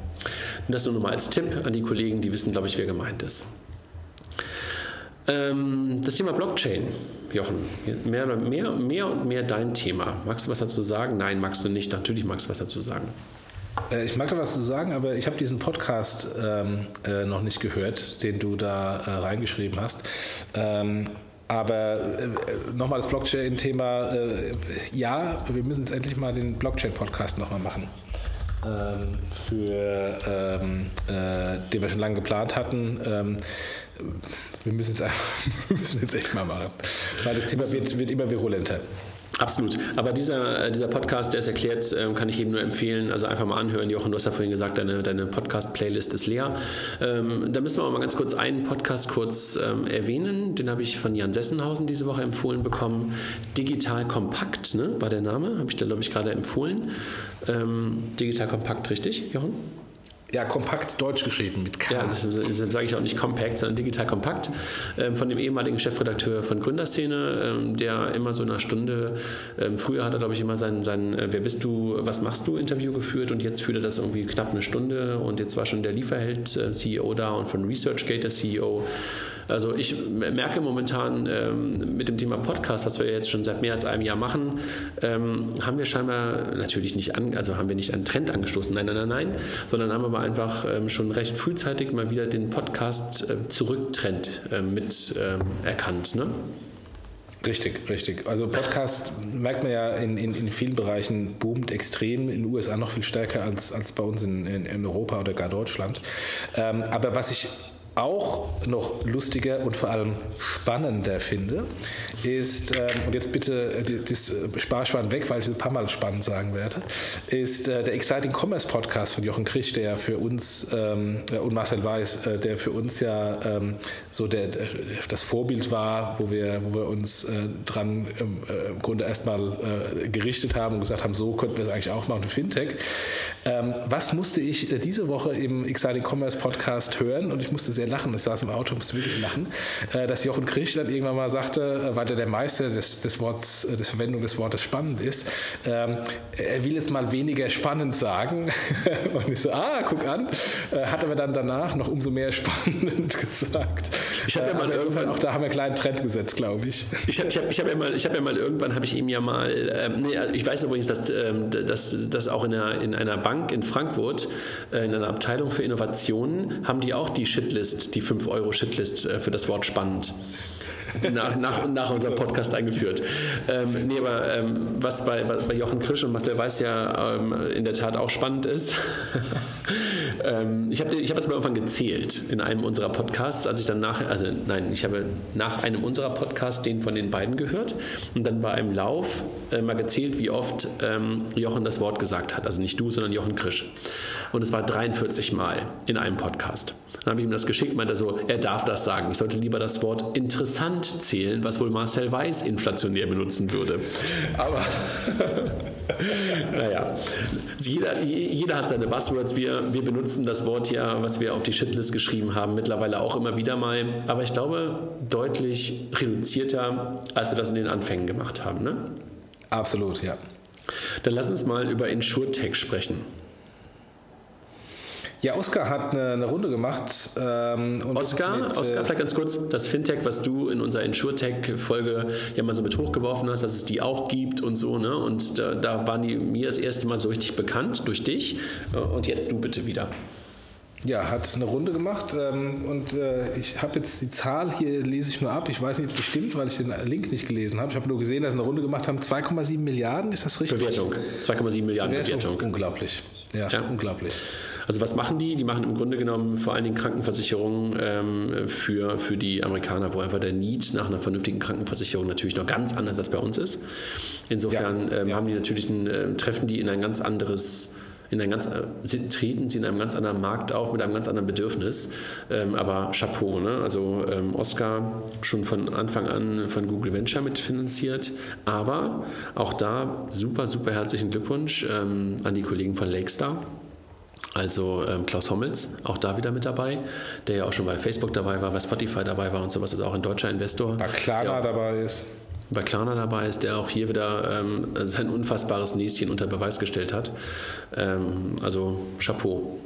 Speaker 1: und das nur noch mal als Tipp an die Kollegen, die wissen, glaube ich, wer gemeint ist. Ähm, das Thema Blockchain, Jochen, mehr, mehr, mehr und mehr dein Thema. Magst du was dazu sagen? Nein, magst du nicht. Natürlich magst du was dazu sagen.
Speaker 3: Äh, ich mag da was zu sagen, aber ich habe diesen Podcast ähm, äh, noch nicht gehört, den du da äh, reingeschrieben hast. Ähm, aber äh, nochmal das Blockchain-Thema. Äh, ja, wir müssen jetzt endlich mal den Blockchain-Podcast nochmal machen. Ähm, für ähm, äh, den wir schon lange geplant hatten. Ähm, wir müssen, jetzt, jetzt echt mal machen. Weil das Thema wird, wird immer virulenter.
Speaker 1: Absolut. Aber dieser, äh, dieser Podcast, der ist erklärt, ähm, kann ich jedem nur empfehlen. Also einfach mal anhören. Jochen, du hast ja vorhin gesagt, deine, deine Podcast-Playlist ist leer. Ähm, da müssen wir auch mal ganz kurz einen Podcast kurz ähm, erwähnen. Den habe ich von Jan Sessenhausen diese Woche empfohlen bekommen. Digital Kompakt ne, war der Name. Habe ich da, glaube ich, gerade empfohlen. Ähm, Digital Kompakt, richtig, Jochen?
Speaker 3: Ja, kompakt deutsch geschrieben mit
Speaker 1: K. Ja, deshalb sage ich auch nicht Compact, sondern digital kompakt. Ähm, von dem ehemaligen Chefredakteur von Gründerszene, ähm, der immer so eine Stunde, ähm, früher hat er, glaube ich, immer sein, sein äh, Wer bist du, was machst du Interview geführt und jetzt führt er das irgendwie knapp eine Stunde und jetzt war schon der Lieferheld-CEO äh, da und von ResearchGate der CEO. Also ich merke momentan ähm, mit dem Thema Podcast, was wir jetzt schon seit mehr als einem Jahr machen, ähm, haben wir scheinbar natürlich nicht an, also haben wir nicht einen Trend angestoßen, nein, nein, nein, nein, sondern haben aber einfach ähm, schon recht frühzeitig mal wieder den Podcast äh, Zurücktrend äh, mit ähm, erkannt. Ne?
Speaker 3: Richtig, richtig. Also Podcast merkt man ja in, in, in, vielen Bereichen boomt extrem, in den USA noch viel stärker als, als bei uns in, in, in Europa oder gar Deutschland. Ähm, aber was ich auch noch lustiger und vor allem spannender finde, ist, ähm, und jetzt bitte äh, das äh, Sparschwein weg, weil ich ein paar Mal spannend sagen werde, ist äh, der Exciting Commerce Podcast von Jochen Krisch, der für uns ähm, äh, und Marcel Weiß, äh, der für uns ja ähm, so der, das Vorbild war, wo wir, wo wir uns äh, dran im, im Grunde erstmal gerichtet haben und gesagt haben, so könnten wir es eigentlich auch machen, Fintech. Ähm, was musste ich diese Woche im Exciting Commerce Podcast hören? Und ich musste sehr lachen, ich saß im Auto musste wirklich lachen, dass Jochen Krisch dann irgendwann mal sagte, weil der der Meister des, des Worts, äh, des Verwendung des Wortes spannend ist. Ähm, er will jetzt mal weniger spannend sagen. Und ich so, ah, guck an. Äh, hat aber dann danach noch umso mehr spannend gesagt. Ich habe ja mal irgendwann, auch da haben wir einen kleinen Trend gesetzt, glaube ich.
Speaker 1: Ich habe ich hab, ich hab ja, mal, hab ja mal irgendwann, habe ich ihm ja mal, ähm, nee, ich weiß übrigens, dass, ähm, dass, dass auch in einer, in einer Bank in Frankfurt, äh, in einer Abteilung für Innovationen, haben die auch die Shitlist, die 5-Euro-Shitlist äh, für das Wort spannend nach, nach, nach unserem Podcast eingeführt. Ähm, nee, aber ähm, was bei, bei Jochen Krisch und Marcel Weiß ja ähm, in der Tat auch spannend ist, ähm, ich habe ich hab das mal irgendwann gezählt in einem unserer Podcasts, als ich dann nach, also nein, ich habe nach einem unserer Podcasts den von den beiden gehört und dann war im Lauf äh, mal gezählt, wie oft ähm, Jochen das Wort gesagt hat. Also nicht du, sondern Jochen Krisch. Und es war 43 Mal in einem Podcast. Dann habe ich ihm das geschickt, meinte er so, er darf das sagen. Ich sollte lieber das Wort interessant zählen, was wohl Marcel Weiß inflationär benutzen würde. Aber naja, jeder, jeder hat seine Buzzwords. Wir, wir benutzen das Wort ja, was wir auf die Shitlist geschrieben haben, mittlerweile auch immer wieder mal. Aber ich glaube, deutlich reduzierter, als wir das in den Anfängen gemacht haben. Ne?
Speaker 3: Absolut, ja.
Speaker 1: Dann lass uns mal über InsurTech sprechen.
Speaker 3: Ja, Oskar hat eine, eine Runde gemacht.
Speaker 1: Ähm, Oskar, mit, Oskar, äh, vielleicht ganz kurz, das Fintech, was du in unserer InsurTech-Folge ja mal so mit hochgeworfen hast, dass es die auch gibt und so, ne? Und da, da waren die mir das erste Mal so richtig bekannt durch dich. Äh, und jetzt du bitte wieder.
Speaker 3: Ja, hat eine Runde gemacht ähm, und äh, ich habe jetzt die Zahl hier, lese ich nur ab. Ich weiß nicht, ob die stimmt, weil ich den Link nicht gelesen habe. Ich habe nur gesehen, dass sie eine Runde gemacht haben. 2,7 Milliarden, ist das richtig?
Speaker 1: Bewertung. 2,7 Milliarden
Speaker 3: Bewertung. Bewertung. Unglaublich. Ja, ja, unglaublich.
Speaker 1: Also was machen die? Die machen im Grunde genommen vor allen Dingen Krankenversicherungen ähm, für, für die Amerikaner, wo einfach der Need nach einer vernünftigen Krankenversicherung natürlich noch ganz anders als bei uns ist. Insofern ja, ähm, ja. haben die natürlich ein, äh, treffen die in ein ganz anderes in ein ganz, äh, treten sie in einem ganz anderen Markt auf mit einem ganz anderen Bedürfnis. Ähm, aber Chapeau, ne? also ähm, Oscar schon von Anfang an von Google Venture mitfinanziert. Aber auch da super, super herzlichen Glückwunsch ähm, an die Kollegen von Lakestar. Also ähm, Klaus Hommels, auch da wieder mit dabei, der ja auch schon bei Facebook dabei war, bei Spotify dabei war und sowas, ist auch ein deutscher Investor.
Speaker 3: Bei Klarna dabei ist
Speaker 1: bei Klarna dabei ist, der auch hier wieder ähm, sein unfassbares Näschen unter Beweis gestellt hat. Ähm, also Chapeau.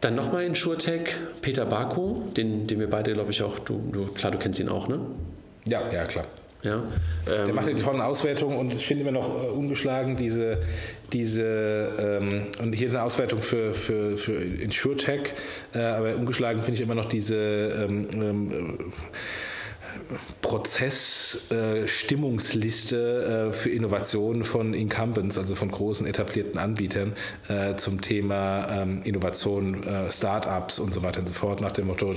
Speaker 1: Dann nochmal in SureTech Peter Barko, den, den wir beide, glaube ich, auch, du, du, klar, du kennst ihn auch, ne?
Speaker 3: Ja, ja, klar.
Speaker 1: Ja,
Speaker 3: ähm, der macht ja die tollen Auswertungen und ich finde immer noch äh, ungeschlagen diese, diese ähm, und hier ist eine Auswertung für, für, für InsurTech, äh, aber ungeschlagen finde ich immer noch diese ähm, ähm Prozessstimmungsliste äh, für Innovationen von Incumbents, also von großen etablierten Anbietern äh, zum Thema ähm, Innovation, äh, Startups und so weiter und so fort, nach dem Motto,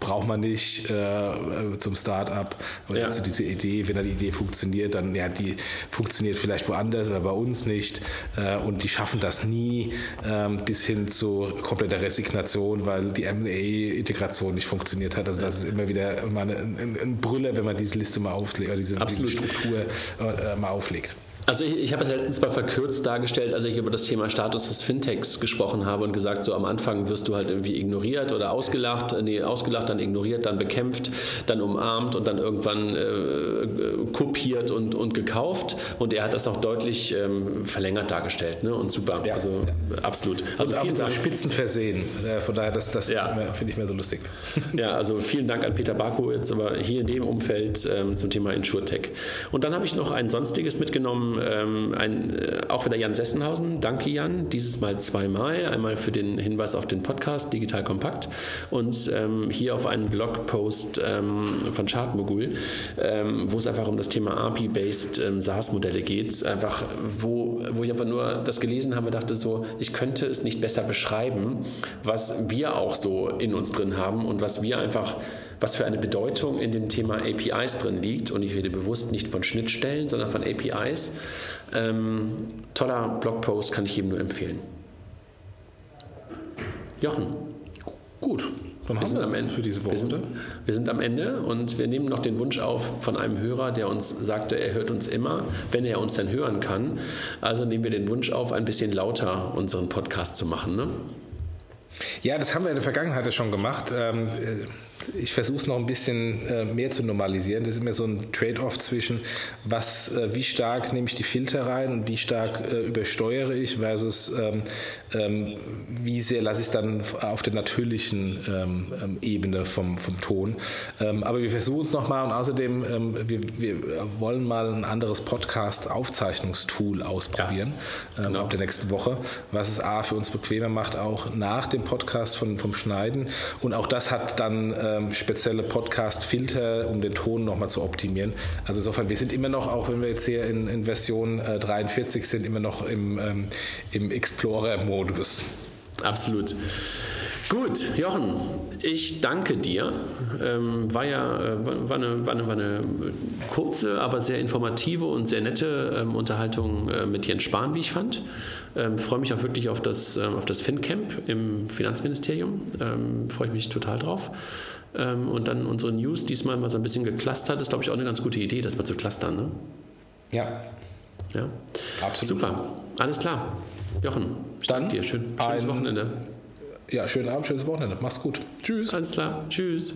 Speaker 3: braucht man nicht äh, zum Start-up oder ja. zu dieser Idee. Wenn da die Idee funktioniert, dann ja, die funktioniert vielleicht woanders, aber bei uns nicht. Äh, und die schaffen das nie äh, bis hin zu kompletter Resignation, weil die M&A-Integration nicht funktioniert hat. Also das ist immer wieder mal ein, ein Brüller, wenn man diese Liste mal auflegt oder diese, diese Struktur äh, mal auflegt.
Speaker 1: Also ich, ich habe es letztens mal verkürzt dargestellt, als ich über das Thema Status des Fintechs gesprochen habe und gesagt, so am Anfang wirst du halt irgendwie ignoriert oder ausgelacht, nee, ausgelacht, dann ignoriert, dann bekämpft, dann umarmt und dann irgendwann äh, kopiert und, und gekauft. Und er hat das auch deutlich ähm, verlängert dargestellt ne? und super.
Speaker 3: Ja.
Speaker 1: Also
Speaker 3: ja. absolut. Also, also vielen Dank. Spitzen versehen. Äh, von daher, das, das ja. finde ich mehr so lustig.
Speaker 1: Ja, also vielen Dank an Peter Barko jetzt aber hier in dem Umfeld ähm, zum Thema InsurTech. Und dann habe ich noch ein sonstiges mitgenommen ähm, ein, äh, auch wieder Jan Sessenhausen. Danke, Jan. Dieses Mal zweimal. Einmal für den Hinweis auf den Podcast Digital Kompakt und ähm, hier auf einen Blogpost ähm, von Chartmogul, ähm, wo es einfach um das Thema API-based ähm, SaaS-Modelle geht. Einfach, wo, wo ich einfach nur das gelesen habe, dachte so, ich könnte es nicht besser beschreiben, was wir auch so in uns drin haben und was wir einfach was für eine Bedeutung in dem Thema APIs drin liegt. Und ich rede bewusst nicht von Schnittstellen, sondern von APIs. Ähm, toller Blogpost kann ich jedem nur empfehlen. Jochen.
Speaker 3: Gut.
Speaker 1: Dann wir sind am Ende für diese Woche. Wir sind, wir sind, am Ende und wir nehmen noch den Wunsch auf von einem Hörer, der uns sagte, er hört uns immer, wenn er uns denn hören kann. Also nehmen wir den Wunsch auf, ein bisschen lauter unseren Podcast zu machen. Ne?
Speaker 3: Ja, das haben wir in der Vergangenheit ja schon gemacht. Ähm, äh, ich versuche es noch ein bisschen äh, mehr zu normalisieren. Das ist immer so ein Trade-off zwischen, was, äh, wie stark nehme ich die Filter rein und wie stark äh, übersteuere ich versus ähm, ähm, wie sehr lasse ich es dann auf der natürlichen ähm, Ebene vom, vom Ton. Aber wir versuchen es nochmal und außerdem, wir, wir, wollen mal ein anderes Podcast-Aufzeichnungstool ausprobieren ja, genau. ab der nächsten Woche, was es A für uns bequemer macht, auch nach dem Podcast von, vom Schneiden. Und auch das hat dann ähm, spezielle Podcast-Filter, um den Ton nochmal zu optimieren. Also insofern, wir sind immer noch, auch wenn wir jetzt hier in, in Version äh, 43 sind, immer noch im, ähm, im Explorer-Modus.
Speaker 1: Absolut. Gut, Jochen, ich danke dir. Ähm, war ja äh, war eine, war, eine, war eine kurze, aber sehr informative und sehr nette ähm, Unterhaltung äh, mit Jens Spahn, wie ich fand. Ähm, freue mich auch wirklich auf das, ähm, auf das FinCamp im Finanzministerium. Ähm, freue ich mich total drauf. Ähm, und dann unsere News diesmal mal so ein bisschen geclustert. Ist, glaube ich, auch eine ganz gute Idee, das mal zu clustern. Ne?
Speaker 3: Ja.
Speaker 1: Ja. Absolut. Super. Alles klar. Jochen,
Speaker 3: ich dann
Speaker 1: dir. Schön, schönes Wochenende.
Speaker 3: Ja, schönen Abend, schönes Wochenende. Mach's gut.
Speaker 1: Tschüss. Alles klar. Tschüss.